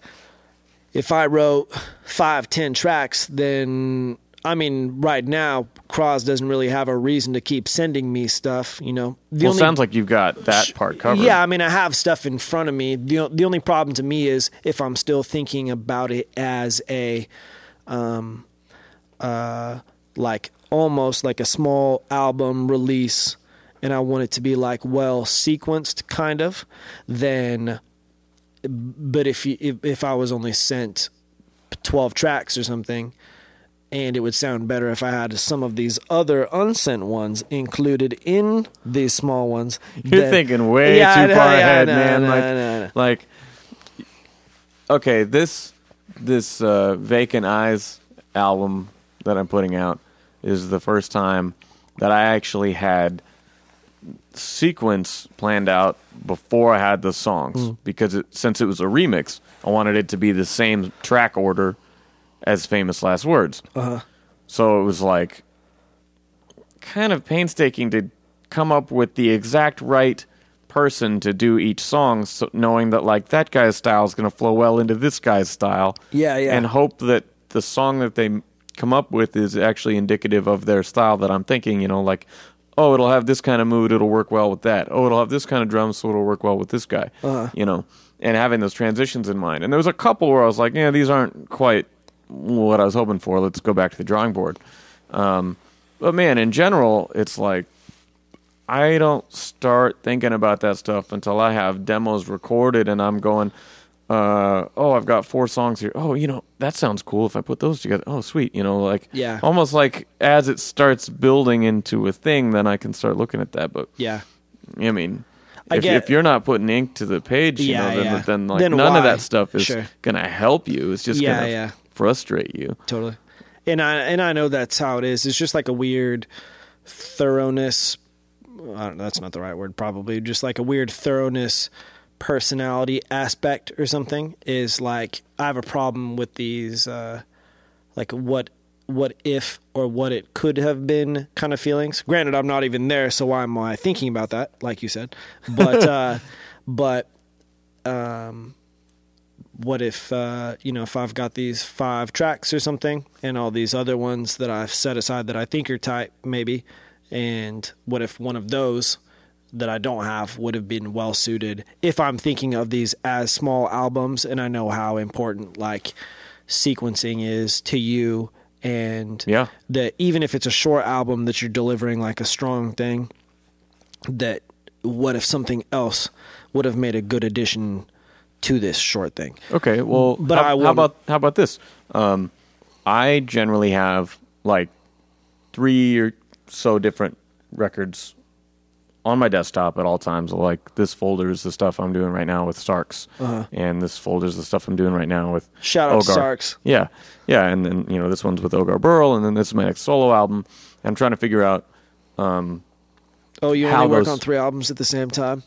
if I wrote five, ten tracks, then I mean, right now, Cross doesn't really have a reason to keep sending me stuff. You know, the well, sounds like you've got that part covered. yeah, I mean, I have stuff in front of me. the The only problem to me is if I'm still thinking about it as a, um, uh, like almost like a small album release, and I want it to be like well sequenced, kind of. Then, but if you, if if I was only sent twelve tracks or something. And it would sound better if I had some of these other unsent ones included in these small ones. You're then- thinking way Yeah, too know, far yeah, ahead, know, man. Know, like, like, okay, this this uh, Vacant Eyes album that I'm putting out is the first time that I actually had sequence planned out before I had the songs Hmm. because it, since it was a remix, I wanted it to be the same track order as Famous Last Words. Uh-huh. So it was like kind of painstaking to come up with the exact right person to do each song, so knowing that like that guy's style is going to flow well into this guy's style. Yeah, yeah. And hope that the song that they come up with is actually indicative of their style that I'm thinking, you know, like oh, it'll have this kind of mood, it'll work well with that. Oh, it'll have this kind of drum, so it'll work well with this guy. Uh-huh. You know, and having those transitions in mind. And there was a couple where I was like, yeah, these aren't quite what I was hoping for. Let's go back to the drawing board. Um, but man, in general, it's like I don't start thinking about that stuff until I have demos recorded and I'm going, uh, oh, I've got four songs here. Oh, you know, that sounds cool if I put those together. Oh, sweet. You know, like Yeah. almost like as it starts building into a thing, then I can start looking at that. But Yeah. I mean, I if, get- if you're not putting ink to the page, you Yeah, know, then, yeah. then like Then none why? of that stuff is Sure. gonna help you. It's just Yeah, gonna yeah. Frustrate you. Totally. And I and I know that's how it is. It's just like a weird thoroughness. I don't know, that's not the right word. Probably just like a weird thoroughness, personality aspect or something. Is like I have a problem with these, uh, like what what if or what it could have been kind of feelings. Granted, I'm not even there, so why am I thinking about that? Like you said, but uh, but um, what if uh, you know if I've got these five tracks or something, and all these other ones that I've set aside that I think are tight, maybe, and what if one of those that I don't have would have been well suited if I'm thinking of these as small albums, and I know how important like sequencing is to you and Yeah. that even if it's a short album that you're delivering like a strong thing, that what if something else would have made a good addition to this short thing? Okay, well, But how, I how about how about this? Um, I generally have like three or so different records on my desktop at all times. Like this folder is the stuff I'm doing right now with Starks, Uh-huh. and this folder is the stuff I'm doing right now with Shout out Ogar. Starks. Yeah, yeah, and then you know this one's with Ogar Burl, and then this is my next solo album. I'm trying to figure out. Oh, you only work those- on three albums at the same time?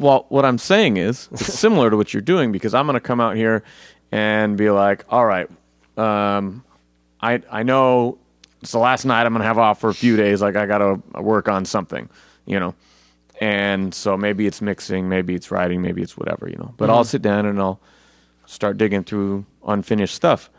Well, what I'm saying is it's similar to what you're doing because I'm going to come out here and be like, all right, um, I I know it's the last night I'm going to have off for a few days. Like I got to work on something, you know, and so maybe it's mixing, maybe it's writing, maybe it's whatever, you know. But I'll sit down and I'll start digging through unfinished stuff.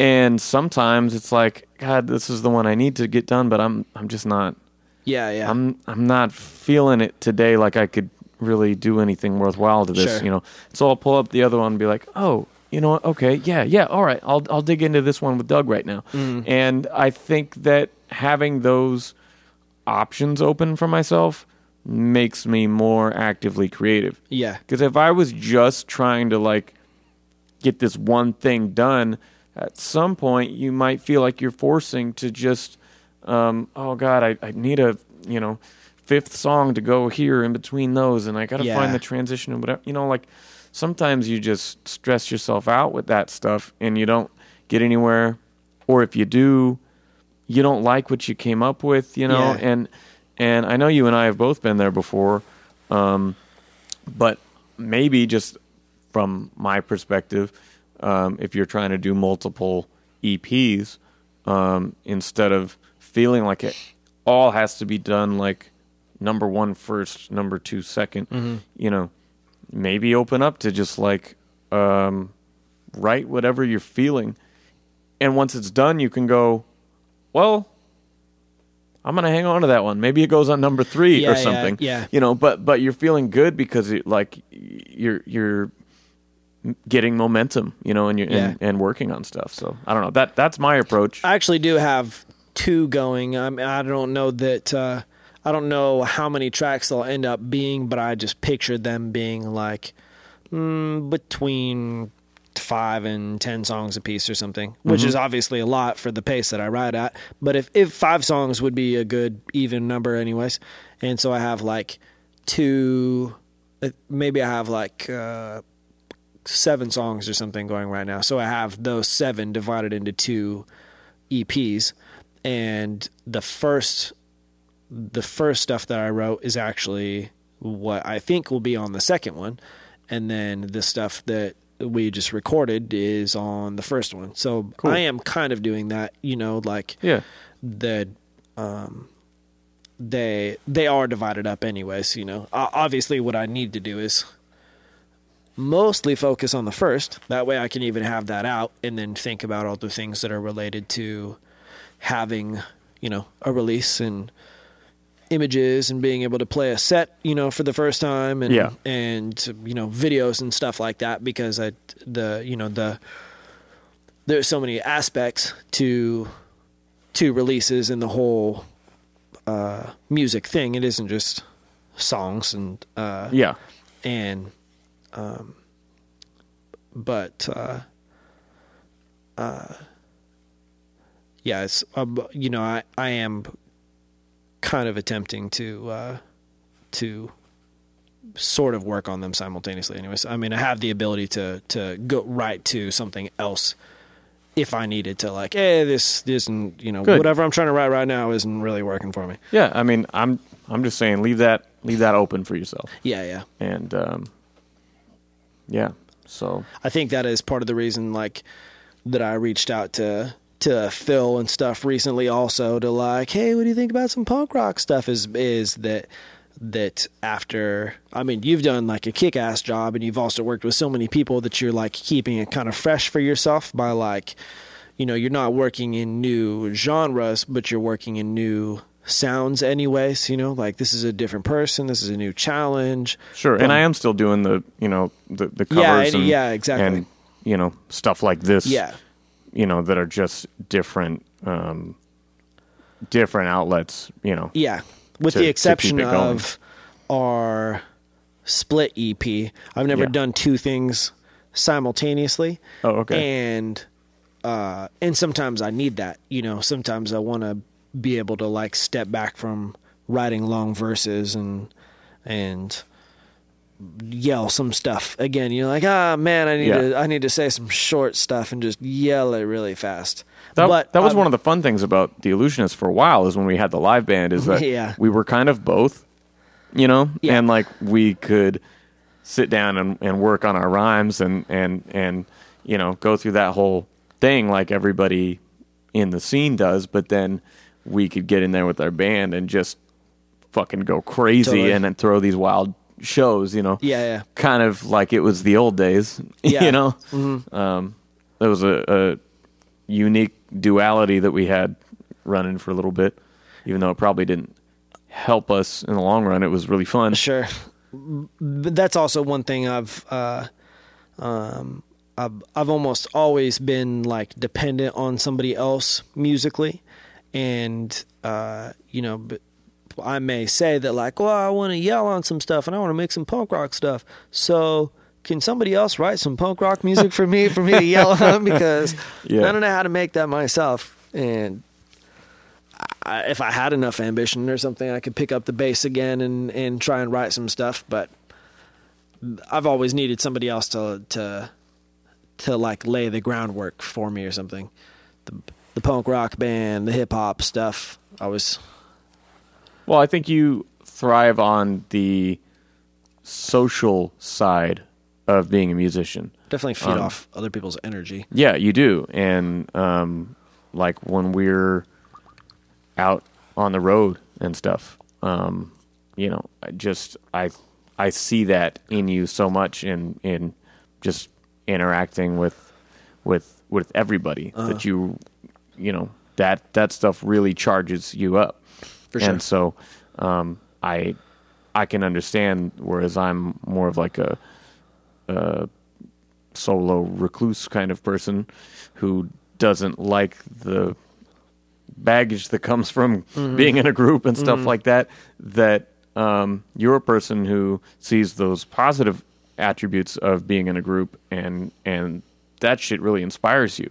And sometimes it's like, God, this is the one I need to get done, but I'm I'm just not Yeah, yeah. I'm I'm not feeling it today like I could really do anything worthwhile to this, Sure. you know. So I'll pull up the other one and be like, "Oh, you know what? Okay, yeah, yeah, all right. I'll I'll dig into this one with Doug right now." Mm. And I think that having those options open for myself makes me more actively creative. yeah. Because if I was just trying to like get this one thing done, at some point you might feel like you're forcing to just, um, oh God, I, I need a you know fifth song to go here in between those, and I got to Yeah. find the transition and whatever. You know, like sometimes you just stress yourself out with that stuff, and you don't get anywhere, or if you do, you don't like what you came up with. You know, Yeah. and and I know you and I have both been there before. Um, but maybe just from my perspective, um, if you're trying to do multiple EPs, um, instead of feeling like it all has to be done like number one first, number two 2nd you know, maybe open up to just like um, write whatever you're feeling, and once it's done, you can go, well. I'm gonna hang on to that one. Maybe it goes on number three Yeah, or something yeah. yeah, you know but but you're feeling good because it, like you're you're getting momentum you know and you're and, and working on stuff so i don't know that that's my approach I actually do have two going. I mean, I don't know that. Uh, I don't know how many tracks they'll end up being, but I just pictured them being like mm, between five and ten songs a piece or something, which is obviously a lot for the pace that I ride at. But if if five songs would be a good even number, anyways, and so I have like two, uh, maybe I have like. Uh, seven songs or something going right now. So I have those seven divided into two EPs, and the first the first stuff that I wrote is actually what I think will be on the second one, and then the stuff that we just recorded is on the first one. So Cool. I am kind of doing that, you know, like yeah that um they they are divided up anyways you know obviously what i need to do is mostly focus on the first that way i can even have that out and then think about all the things that are related to having you know a release and images and being able to play a set you know for the first time and Yeah. and you know videos and stuff like that because i the you know the there's so many aspects to to releases and the whole uh, music thing. It isn't just songs and uh, yeah and um, but uh, uh, yeah, it's um, you know I I am kind of attempting to uh, to sort of work on them simultaneously. Anyways, I mean I have the ability to to go right to something else if I needed to like, hey, this isn't you know Good. whatever I'm trying to write right now isn't really working for me. yeah i mean i'm i'm just saying leave that leave that open for yourself Yeah, yeah. and um yeah so I think that is part of the reason, like, that I reached out to to Phil and stuff recently, also to like, hey, what do you think about some punk rock stuff? Is is that that after? I mean, you've done like a kick ass job, and you've also worked with so many people that you're like keeping it kind of fresh for yourself by like, you know, you're not working in new genres, but you're working in new sounds anyways you know like this is a different person this is a new challenge sure and i am still doing the you know the the covers Yeah, and- and, yeah, exactly. and you know stuff like this yeah you know that are just different um, different outlets. You know, Yeah, with to- the exception keep it going. of our split EP, I've never Yeah. done two things simultaneously. Oh, okay. And uh, and sometimes I need that. You know, sometimes I want to be able to like step back from writing long verses and and yell some stuff again. You're like, ah, man, I need Yeah. to I need to say some short stuff and just yell it really fast. That, but that was I'm- one of the fun things about the Illusionists for a while is when we had the live band is that Yeah. we were kind of both, you know, Yeah. and like we could sit down and, and work on our rhymes and, and, and, you know, go through that whole thing like everybody in the scene does, but then we could get in there with our band and just fucking go crazy Totally. and then throw these wild shows, you know Yeah, yeah. kind of like it was the old days, Yeah. you know. Um, there was a, a unique duality that we had running for a little bit, even though it probably didn't help us in the long run. It was really fun. Sure, but that's also one thing I've uh, um, I've I've almost always been like dependent on somebody else musically, and uh, you know, but I may say that like, well, I want to yell on some stuff and I want to make some punk rock stuff, so. Can somebody else write some punk rock music for me for me to yell on because Yeah. I don't know how to make that myself and I, if I had enough ambition or something, I could pick up the bass again and, and try and write some stuff. But I've always needed somebody else to to to like lay the groundwork for me or something. The the punk rock band, the hip hop stuff. I was Well, I think you thrive on the social side of being a musician. definitely feed Um, off other people's energy. Yeah, you do. And um, like when we're out on the road and stuff, um, you know, I just I I see that in you so much in in just interacting with with with everybody Uh-huh. that you you know that that stuff really charges you up. For sure. And so um, I I can understand whereas I'm more of like a solo recluse kind of person who doesn't like the baggage that comes from being in a group and stuff like that that um, you're a person who sees those positive attributes of being in a group and and that shit really inspires you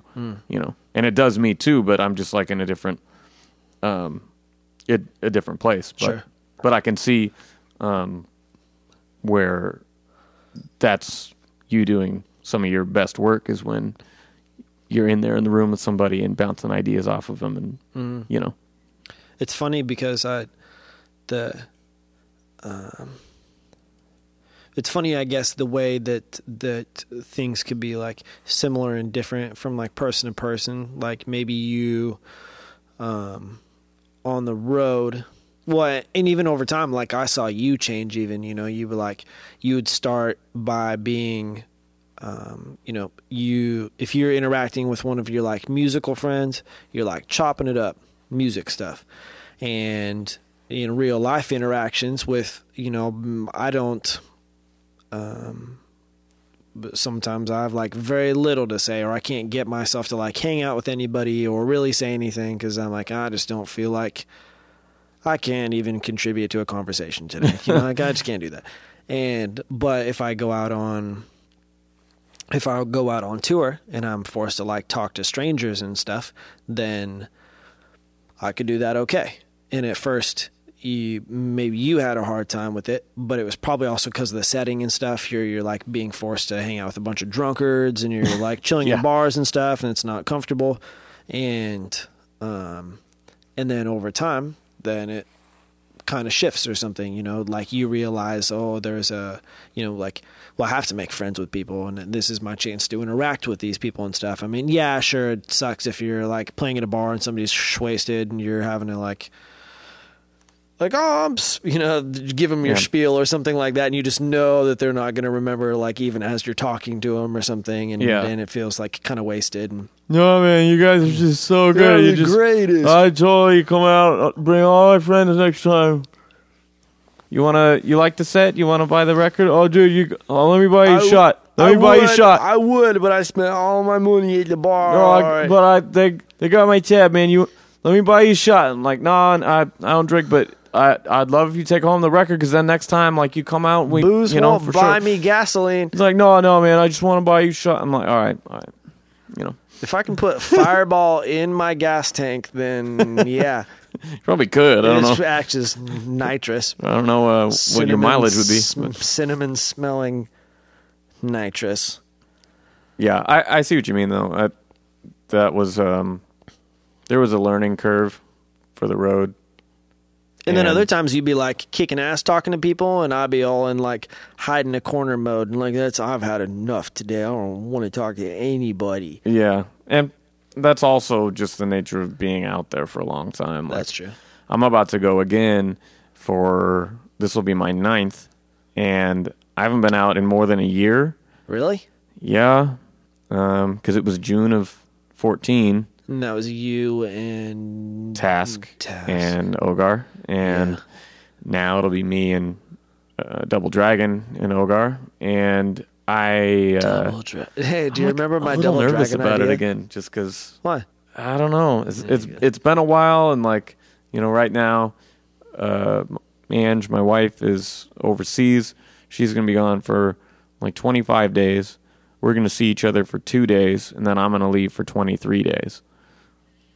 you know? And it does me too but i'm just like in a different um it, a different place but Sure. but i can see um where that's you doing some of your best work is when you're in there in the room with somebody and bouncing ideas off of them and Mm-hmm. you know It's funny because I the um, it's funny I guess the way that that things could be like similar and different from like person to person. Like maybe you um on the road well and even over time like I saw you change even, you know, you were like you would start by being um, you know, you if you're interacting with one of your like musical friends, you're like chopping it up, music stuff, and in real life interactions with you know, I don't. Um, but sometimes I have like very little to say, or I can't get myself to like hang out with anybody or really say anything because I'm like I just don't feel like I can't even contribute to a conversation today. You know, like I just can't do that. And but if I go out on if I go out on tour and I'm forced to like talk to strangers and stuff, then I could do that okay. And at first, you maybe you had a hard time with it, but it was probably also because of the setting and stuff. You're you're like being forced to hang out with a bunch of drunkards and you're like chilling Yeah. in bars and stuff, and it's not comfortable. And um, and then over time, then it kind of shifts or something, you know, like you realize, oh, there's a, you know, like, well, I have to make friends with people and this is my chance to interact with these people and stuff. I mean, yeah, sure, it sucks if you're like playing at a bar and somebody's wasted and you're having to like, like, oh, I'm, you know, give them your Yeah. spiel or something like that. And you just know that they're not going to remember, like, even as you're talking to them or something. And, Yeah. and it feels like kind of wasted. And no man you guys are just so good you just greatest. i totally come out uh, bring all my friends next time you want to you like the set you want to buy the record oh dude you oh let me buy you a shot Let I me buy you a would- shot. I would, but I spent all my money at the bar. No, I, but I they they got my tab, man. You let me buy you a shot. I'm like, nah, I I don't drink, but I I'd love if you take home the record because then next time, like you come out, we Booze you know won't for buy sure. me gasoline. He's like, no, no, man. I just want to buy you shot. I'm like, all right, all right. You know, If I can put Fireball in my gas tank, then yeah, probably could. I don't it know. acts nitrous. I don't know uh, what your mileage would be. sm- cinnamon smelling nitrous. Yeah, I, I see what you mean though. I, that was um, there was a learning curve for the road. And then other times you'd be like kicking ass talking to people, and I'd be all in like hide in a corner mode, and like that's I've had enough today. I don't want to talk to anybody. Yeah, and that's also just the nature of being out there for a long time. Like, That's true. I'm about to go again for this will be my ninth, and I haven't been out in more than a year. Really? Yeah, um, because it was June of 14. That was you and Task, Task. and Ogar, and Yeah. now it'll be me and uh, Double Dragon and Ogar, and I. Uh, Double Dra- Hey, do you I'm, like, remember my a little Double nervous Dragon about idea? it again, just because Why? I don't know. It's it's it's been a while, and like you know, right now, uh, Ange, my wife, is overseas. She's gonna be gone for like 25 days. We're gonna see each other for two days, and then I'm gonna leave for 23 days.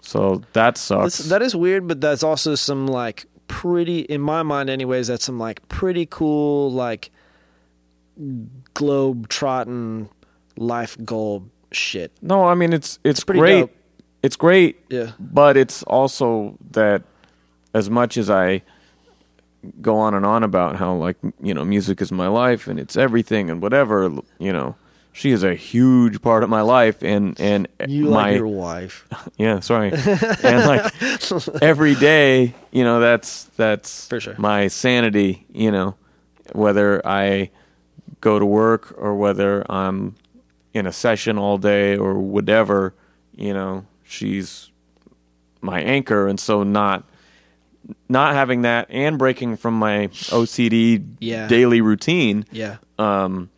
So that sucks. That's, that is weird, but that's also some like pretty, in my mind, anyways. That's some like pretty cool like globe trotting life goal shit. no, I mean it's it's, pretty great. dope. It's great, Yeah. but it's also that as much as I go on and on about how like you know music is my life and it's everything and whatever you know she is a huge part of my life and and You my like your wife. yeah sorry and like every day you know that's that's For sure. my sanity you know whether I go to work or whether I'm in a session all day or whatever you know she's my anchor and so not not having that and breaking from my OCD Yeah. daily routine Yeah. um,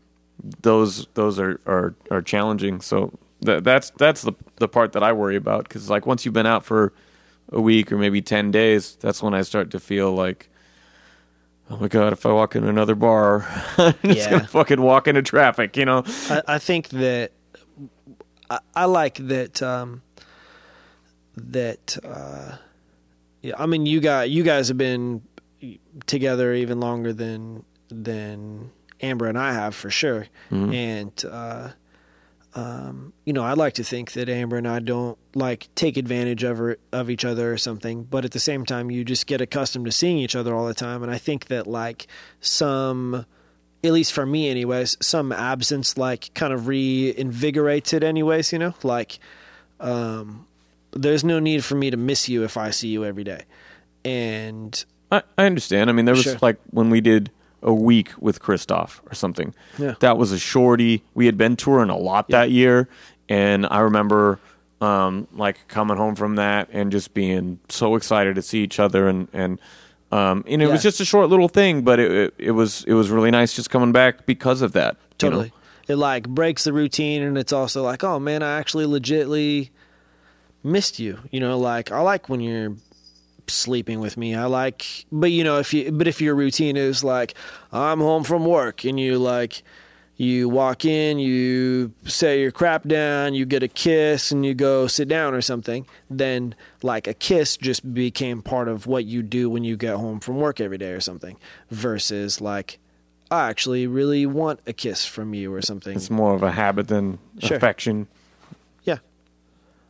those those are, are are challenging. So that that's that's the the part that I worry about because like once you've been out for a week or maybe ten days, that's when I start to feel like, oh my god, if I walk in another bar, I'm just Yeah. gonna fucking walk into traffic, you know? I, I think that I, I like that um, that uh, yeah. I mean, you got you guys have been together even longer than than Amber and I have for sure, Mhm. and. Uh, um, you know, I like to think that Amber and I don't like take advantage of her, of each other or something, but at the same time, you just get accustomed to seeing each other all the time, and I think that like some at least for me anyways some absence like kind of reinvigorates it anyways you know like um there's no need for me to miss you if i see you every day and I, I understand. I mean, there was Sure. like when we did a week with Christoph or something. Yeah. That was a shorty. We had been touring a lot that year, and I remember um, like coming home from that and just being so excited to see each other and and um, and it was just a short little thing, but it, it it was it was really nice just coming back because of that. you know? totally it like breaks the routine and it's also like oh man i actually legitly missed you you know like i like when you're sleeping with me i like but you know if you but if your routine is like i'm home from work and you like you walk in you set your crap down you get a kiss and you go sit down or something then like a kiss just became part of what you do when you get home from work every day or something versus like I actually really want a kiss from you or something. It's more of a habit than Sure. affection.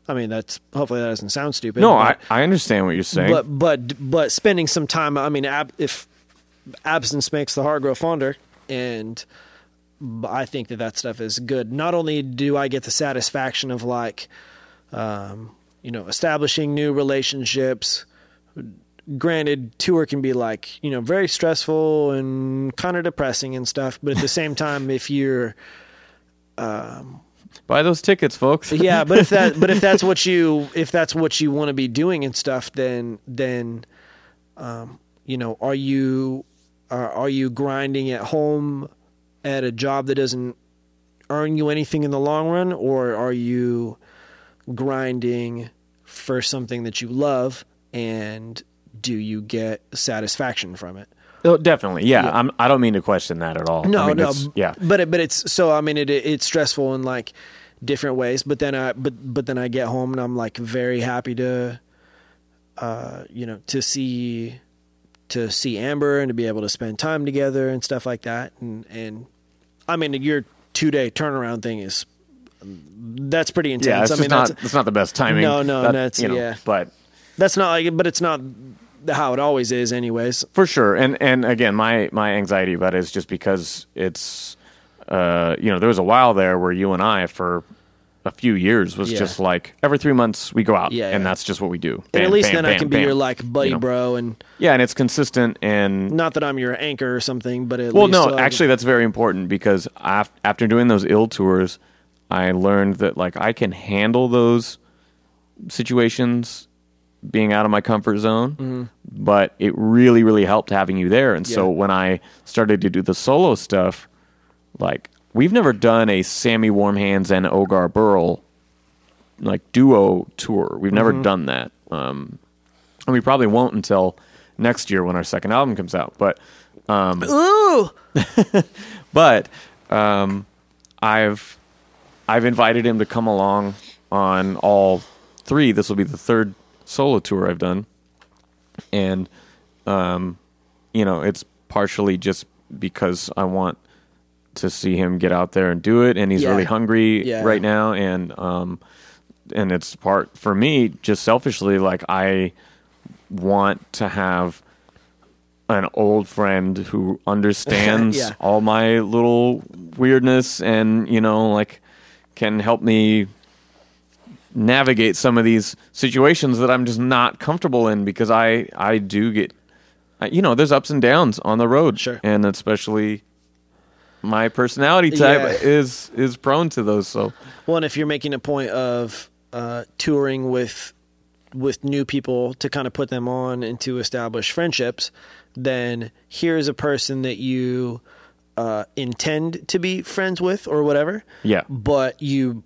I mean, that's hopefully that doesn't sound stupid. No, I, but, I understand what you're saying. but but but spending some time. I mean, ab, if absence makes the heart grow fonder, and I think that that stuff is good. Not only do I get the satisfaction of like, um, you know, establishing new relationships. Granted, tour can be like you know very stressful and kind of depressing and stuff, but at the same time, if you're Buy those tickets, folks. yeah but if that but if that's what you if that's what you want to be doing and stuff then then um you know are you are, are you grinding at home at a job that doesn't earn you anything in the long run, or are you grinding for something that you love, and do you get satisfaction from it? Oh, definitely. Yeah. Yeah. I'm, I don't mean to question that at all. No, I mean, no. Yeah. But it, but it's so I mean it it's stressful in like different ways. But then I but but then I get home and I'm like very happy to, uh, you know, to see, to see Amber and to be able to spend time together and stuff like that. And and I mean your two day turnaround thing is that's pretty intense. Yeah. It's I mean not, that's not the best timing. No, no, That- that's- you know, yeah. But that's not like but it's not how it always is anyways. for sure. And, and again, my, my anxiety about it is just because it's, uh, you know, there was a while there where you and I, for a few years, was Yeah. just like every three months we go out Yeah, and yeah. that's just what we do. And at least bam, then I bam, can be bam. your like buddy You know? bro and Yeah. And it's consistent and not that I'm your anchor or something, but at Well, no, actually, that's very important because af- after doing those ill tours, I learned that like I can handle those situations being out of my comfort zone, but it really, really helped having you there. And so Mm-hmm. When I started to do the solo stuff, like we've never done a Sammy Warm Hands and Ogar Burl like duo tour. We've never Mm-hmm. done that. Um, and we probably won't until next year when our second album comes out. But ooh. but um, I've I've invited him to come along on all three. This will be the third solo tour I've done, and um, you know it's partially just because I want to see him get out there and do it, and he's Yeah. really hungry Yeah. right now, and um, and it's part for me just selfishly like I want to have an old friend who understands Yeah. all my little weirdness and you know like can help me navigate some of these situations that I'm just not comfortable in because I I do get I- you know there's ups and downs on the road Sure. and especially my personality type Yeah. is is prone to those so Well, and if you're making a point of uh, touring with with new people to kind of put them on and to establish friendships, then here's a person that you uh, intend to be friends with or whatever. Yeah. but you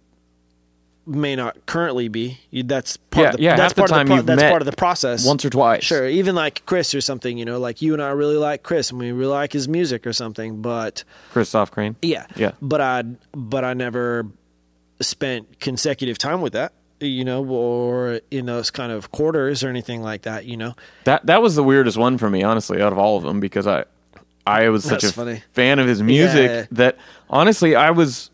may not currently be. You, that's part Yeah, of the, yeah, That's the part time of the pro- that's part of the process. once or twice Sure, even like Chris or something, you know, like you and I really like Chris and we really like his music or something, but Christoph Crane yeah. Yeah. But I but I never spent consecutive time with that, you know, or in those kind of quarters or anything like that, you know. That that was the weirdest one for me, honestly, out of all of them, because I I was such That's a funny. fan of his music Yeah. that honestly I was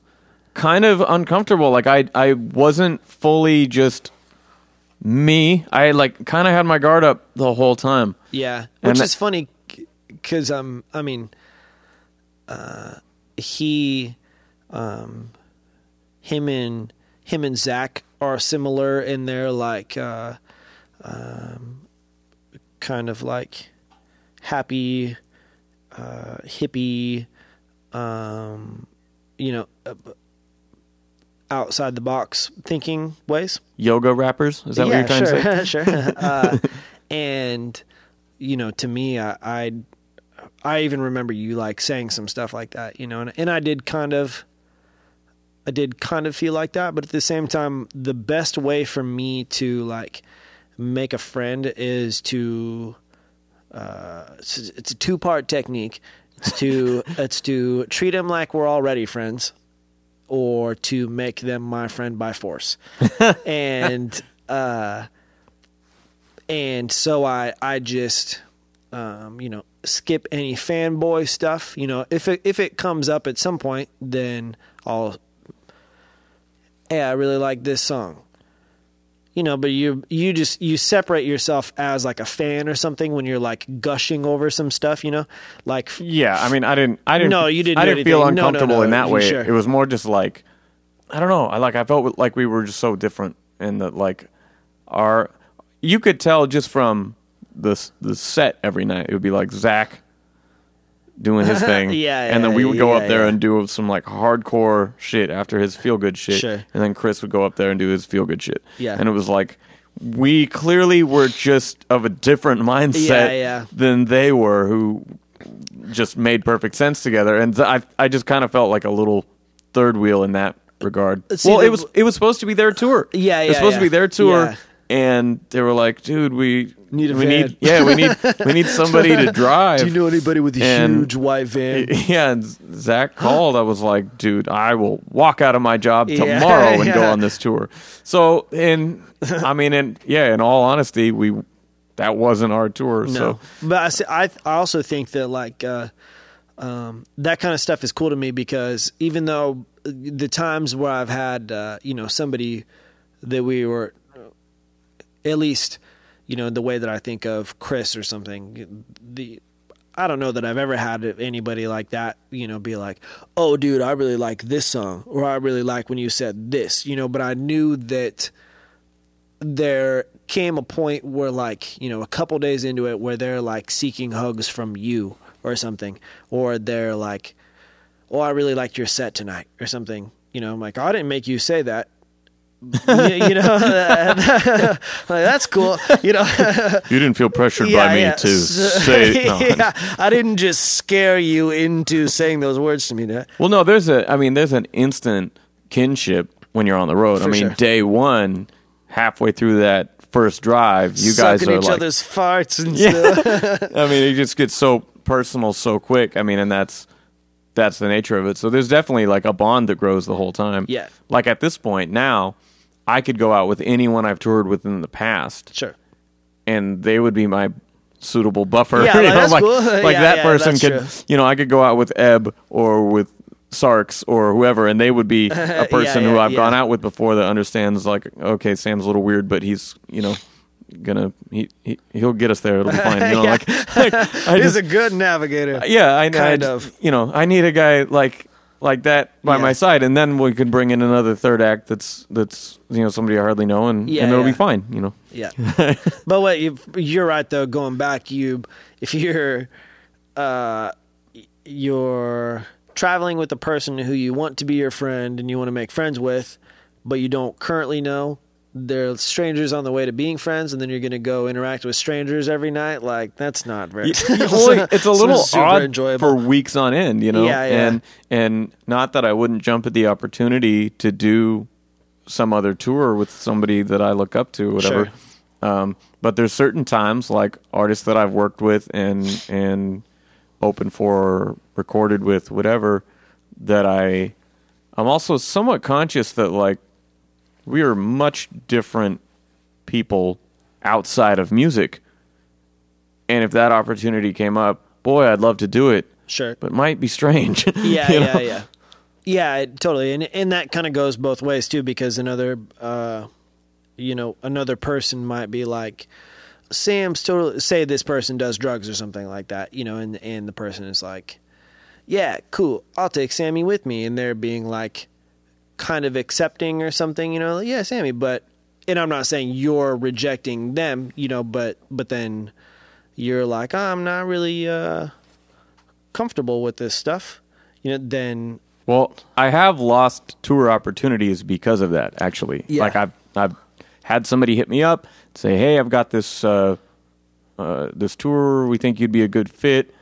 kind of uncomfortable. Like I I wasn't fully just me. I like kind of had my guard up the whole time. Yeah, And which that- is funny because um, I mean, uh, he, um, him and him and Zach are similar in their like, uh, um, kind of like happy, uh, hippie, um, you know, uh, outside the box thinking ways Yoga rappers, is that what you're trying sure, to say? sure. Uh, and you know, to me, I, I I even remember you like saying some stuff like that, you know, and, and I did kind of, I did kind of feel like that, but at the same time, the best way for me to like make a friend is to, uh, it's, it's a two part technique. It's to it's to treat them like we're already friends, or to make them my friend by force, and uh, and so I I just um, you know skip any fanboy stuff. You know if it if it comes up at some point, then I'll hey I really like this song. You know, but you you just you separate yourself as like a fan or something when you're like gushing over some stuff. You know, like Yeah, I mean, I didn't. I didn't. No, you didn't I didn't feel anything. No, no, uncomfortable no, in that way. sure. It was more just like, I don't know. I like. I felt like we were just so different, and that like, our, you could tell just from the the set every night. It would be like Zach doing his thing, Yeah, and then we would go yeah, up there yeah. and do some like hardcore shit after his feel good shit, Sure. and then Chris would go up there and do his feel good shit. Yeah. and it was like. We clearly were just of a different mindset Yeah, yeah. than they were, who just made perfect sense together. And I I just kind of felt like a little third wheel in that regard. Uh, see, well, the- it was it was supposed to be their tour. Yeah, it was yeah, supposed to be their tour, Yeah. and they were like, "Dude, we Need a we van." need yeah, we need we need somebody to drive." Do you know anybody with a And- huge white van? yeah, and Zach called. I was like, dude, I will walk out of my job Yeah, tomorrow and go on this tour. So, and I mean, and yeah, in all honesty, we that wasn't our tour. No, So, but I, I I also think that like uh, um, that kind of stuff is cool to me because even though the times where I've had uh, you know somebody that we were at least you know the way that I think of Chris or something the I don't know that I've ever had anybody like that, you know, be like, "Oh, dude, I really like this song," or "I really like when you said this," you know. But I knew that there came a point where like you know a couple days into it where they're like seeking hugs from you or something or they're like oh i really liked your set tonight or something you know i'm like oh, i didn't make you say that you, you know like, that's cool you know you didn't feel pressured yeah, by me yeah. to So- say. No. yeah, i didn't just scare you into saying those words to me that Well, no, there's a. I mean, there's an instant kinship when you're on the road. I mean, sure. day one, halfway through that first drive, you guys sucking are each like, other's farts and Yeah. stuff I mean, it just gets so personal so quick. I mean, and that's that's the nature of it. So there's definitely like a bond that grows the whole time. Yeah. Like at this point now, I could go out with anyone I've toured with in the past, sure and they would be my suitable buffer. Yeah, you like, know, that's like, cool. like Yeah, that yeah, person could, true. you know, I could go out with Ebb or with Sarks or whoever, and they would be a person who yeah, I've gone out with before that understands, like, okay, Sam's a little weird, but he's, you know, gonna he, he he'll get us there. It'll be fine. You know, like, like I he's just, a good navigator yeah, I know. I kind just- of. You know, I need a guy like like that by Yeah. my side, and then we can bring in another third act that's that's you know somebody I hardly know, and, Yeah, and it'll yeah. be fine. You know. Yeah, but what you, you're right though. Going back, you if you're uh, you're traveling with a person who you want to be your friend and you want to make friends with, but you don't currently know. They're strangers on the way to being friends, and then you're going to go interact with strangers every night. Like that's not very. well, it's a little odd enjoyable. for weeks on end, you know. Yeah, yeah. And and not that I wouldn't jump at the opportunity to do some other tour with somebody that I look up to, whatever. Sure. Um, but there's certain times, like artists that I've worked with and and open for, or recorded with, whatever, that I I'm also somewhat conscious that like we are much different people outside of music. And if that opportunity came up, boy, I'd love to do it, Sure. but might be strange. yeah, you yeah, know? yeah, yeah. it- totally, and and that kind of goes both ways too, because another, uh, you know, another person might be like, Sam's totally say this person does drugs or something like that, you know, and and the person is like, yeah, cool, I'll take Sammy with me, and they're being like, kind of accepting or something, you know, like, yeah, Sammy, but, and I'm not saying you're rejecting them, you know, but but then you're like, oh, I'm not really uh, comfortable with this stuff, you know, then Well, I have lost tour opportunities because of that. Actually, Yeah. like I've I've had somebody hit me up say, "Hey, I've got this uh, uh, this tour. We think you'd be a good fit.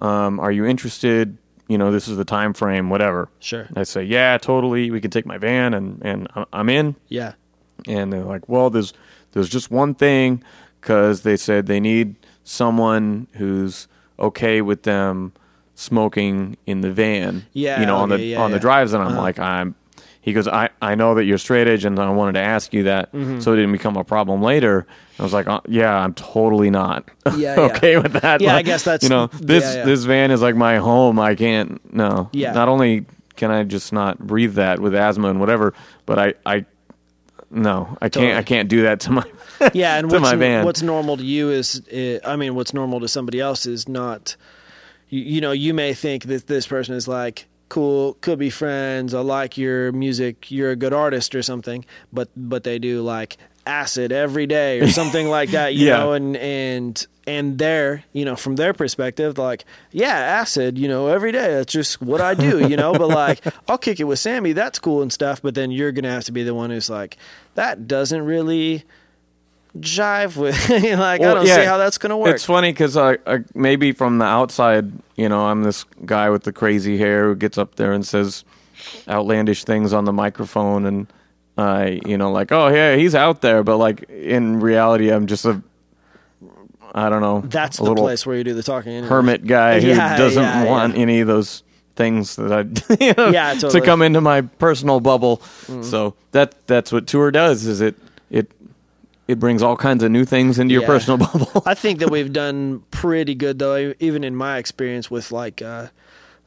Um, are you interested? You know, this is the time frame. Whatever." Sure. I say, "Yeah, totally. We can take my van and and I'm in." yeah, and they're like, "Well, there's there's just one thing because they said they need someone who's okay with them smoking in the van, Yeah, you know, on the yeah, on the drives." And I'm Uh-huh. like, "I'm." He goes, "I I know that you're straight edge, and I wanted to ask you that, Mm-hmm. so it didn't become a problem later." I was like, uh, "Yeah, I'm totally not Yeah, yeah. okay with that." Yeah, I guess that's- you know this yeah, yeah. this van is like my home. I can't no. Yeah. Not only can I just not breathe that with asthma and whatever, but I I no, I Totally. can't. I can't do that to my. yeah. And to what's my van. what's normal to you is, uh, I mean, what's normal to somebody else is not. You, you know, you may think that this person is like cool, could be friends. I like your music. You're a good artist or something. But but they do like acid every day or something like that. You Yeah. know, and and and their you know from their perspective like yeah acid you know every day that's just what i do you know but like i'll kick it with sammy that's cool and stuff but then you're gonna have to be the one who's like that doesn't really jive with like i don't yeah, see how that's gonna work It's funny because I, I maybe from the outside, you know, I'm this guy with the crazy hair who gets up there and says, outlandish things on the microphone and I, you know, like, oh yeah, he's out there, but like in reality, I'm just a, I don't know, That's the little place where you do the talking. Anyway. hermit guy who Yeah, doesn't yeah, want any of those things that I, you know, Yeah, to totally. Mm. come into my personal bubble. So that that's what tour does. Is it it it brings all kinds of new things into your Yeah. personal bubble. I think that we've done pretty good though, even in my experience with like uh,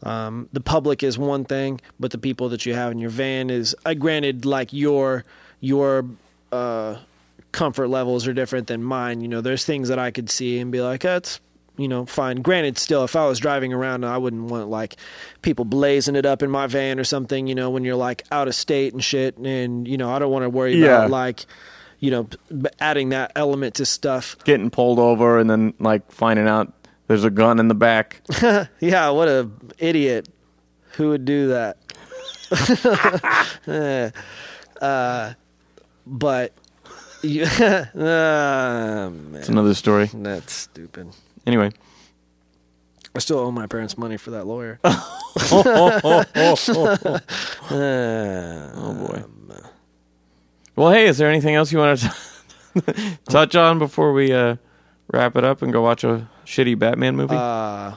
um, the public is one thing, but the people that you have in your van is. I granted, like your your uh, comfort levels are different than mine. You know, there's things that I could see and be like, that's you know fine. Granted, still, if I was driving around, I wouldn't want like people blazing it up in my van or something. You know, when you're like out of state and shit, and you know, I don't want to worry Yeah. about like. You know, adding that element to stuff. Getting pulled over and then like finding out there's a gun in the back. Yeah, what a idiot. Who would do that? Uh, but you, uh, It's another story. that's stupid. Anyway. I still owe my parents money for that lawyer. Uh, Oh boy. Well, hey, is there anything else you want to touch on before we uh, wrap it up and go watch a shitty Batman movie? uh,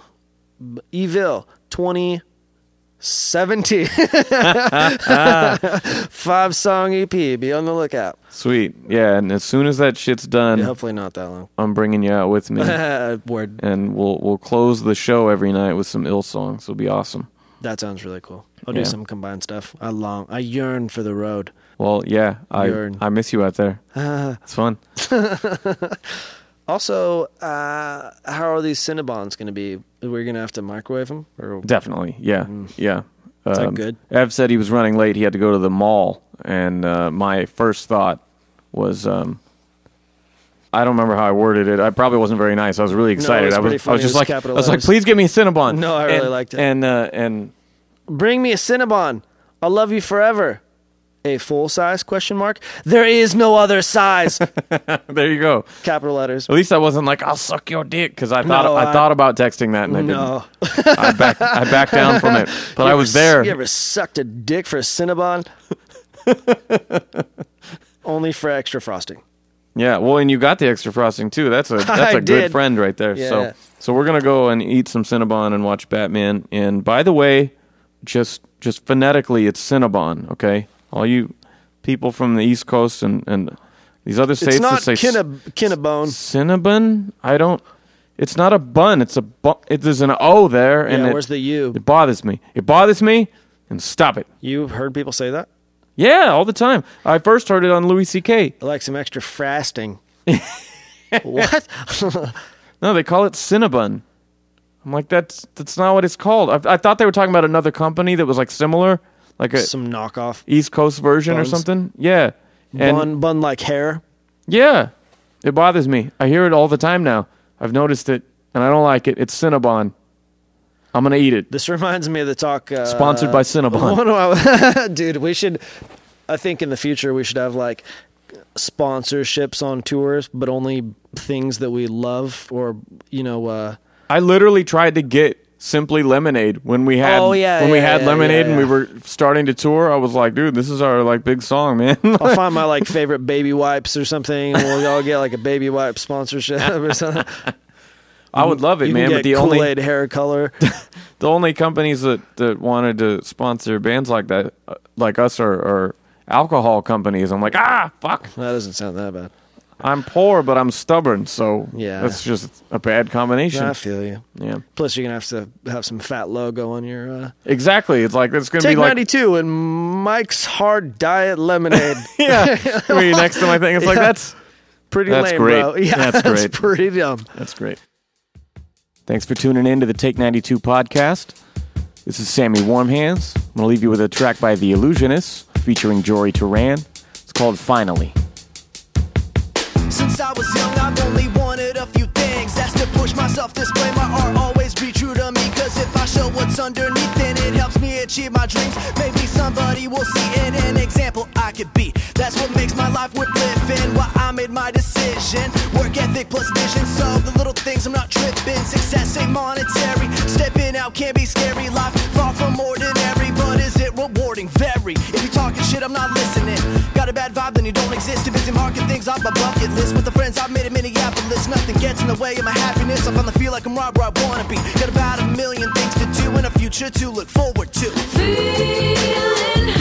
Evil 2017. Five song EP. Be on the lookout. Sweet. Yeah, and as soon as that shit's done, Yeah, hopefully not that long. I'm bringing you out with me, Word. and we'll we'll close the show every night with some ill songs. It'll be awesome. That sounds really cool. I'll Yeah. do some combined stuff. I long, I yearn for the road. Well, yeah, I Yearn. I miss you out there. It's fun. Also, uh, how are these Cinnabons going to be? We're going to have to microwave them, or Definitely. Yeah. Yeah. Mm. Is that Um, good? Ev said he was running late. He had to go to the mall, and uh, my first thought was, um, I don't remember how I worded it. I probably wasn't very nice. I was really excited. was I was, pretty I funny. was It just was like, I capital was like, letters. please give me a Cinnabon. No, I really And- liked it. And uh, and bring me a Cinnabon. I'll love you forever. A full size question mark. There is no other size. there you go. Capital letters. At least I wasn't like, I'll suck your dick because I thought No, I, I- thought about texting that and I No, didn't. I backed I backed down from it, but You I was s- there. You ever sucked a dick for a Cinnabon? Only for extra frosting. Yeah, well, and you got the extra frosting too. That's a that's a good friend right there. Yeah. So so we're gonna go and eat some Cinnabon and watch Batman. And by the way, just just phonetically, it's Cinnabon. Okay, all you people from the East Coast and and these other states It's not that say Kinnab- Kinnabone. Cinnabon. I don't. It's not a bun. It's a bu- it, There's an O there, and Yeah, it, where's the U? it bothers me. It bothers me, and stop it. You've heard people say that? Yeah, all the time. I first heard it on Louis C.K. I like some extra frosting. what? No, they call it Cinnabon. I'm like, that's that's not what it's called. I, I thought they were talking about another company that was like similar, like a some knockoff East Coast version Buns. or something. Yeah, and bun bun like hair. yeah, it bothers me. I hear it all the time now. I've noticed it, and I don't like it. It's Cinnabon. I'm gonna eat it. This reminds me of the talk. Uh, Sponsored by Cinnabon. one of my- dude, we should. I think in the future we should have like sponsorships on tours, but only things that we love, or you know, uh, I literally tried to get Simply Lemonade when we had Oh, yeah, when we had yeah, Lemonade yeah, and we were starting to tour. I was like, dude, this is our like big song, man. I'll find my like favorite baby wipes or something, and we'll all get like a baby wipe sponsorship or something. I would love it, you man. But the only Kool-Aid hair color. the only companies that, that wanted to sponsor bands like that, uh, like us, are, are alcohol companies. I'm like, ah, fuck. that doesn't sound that bad. I'm poor, but I'm stubborn, so Yeah. that's just a bad combination. I feel you. yeah, Plus, you're gonna have to have some fat logo on your. Uh, exactly. It's like it's gonna Take be like 92 and Mike's Hard Diet Lemonade. yeah, be next to my thing. It's like that's Pretty That's lame, great. bro. Yeah, That's great. pretty dumb. that's great. Thanks for tuning in to the Take 92 podcast. This is Sammy Warm Hands. I'm gonna leave you with a track by The Illusionists featuring Jory Turan. It's called Finally. Since I was young, I've only wanted a few things. That's to push myself, display my art, always be true to me. Cause if I show what's underneath, then it helps me achieve my dreams. Maybe somebody will see in an example I could be. That's what makes my life worth living. Why I made my decision. Work ethic plus vision. So the little things I'm not tripping. Success ain't monetary. Stepping out can be scary. Life far from ordinary, but is it rewarding? Very. If you're talking shit, I'm not listening. Got a bad vibe, then you don't exist. Too busy marking things off my bucket list. With the friends I've made in Minneapolis, nothing gets in the way of my happiness. I finally feel like I'm right where I wanna be. Got about a million things to do and a future to look forward to. Feeling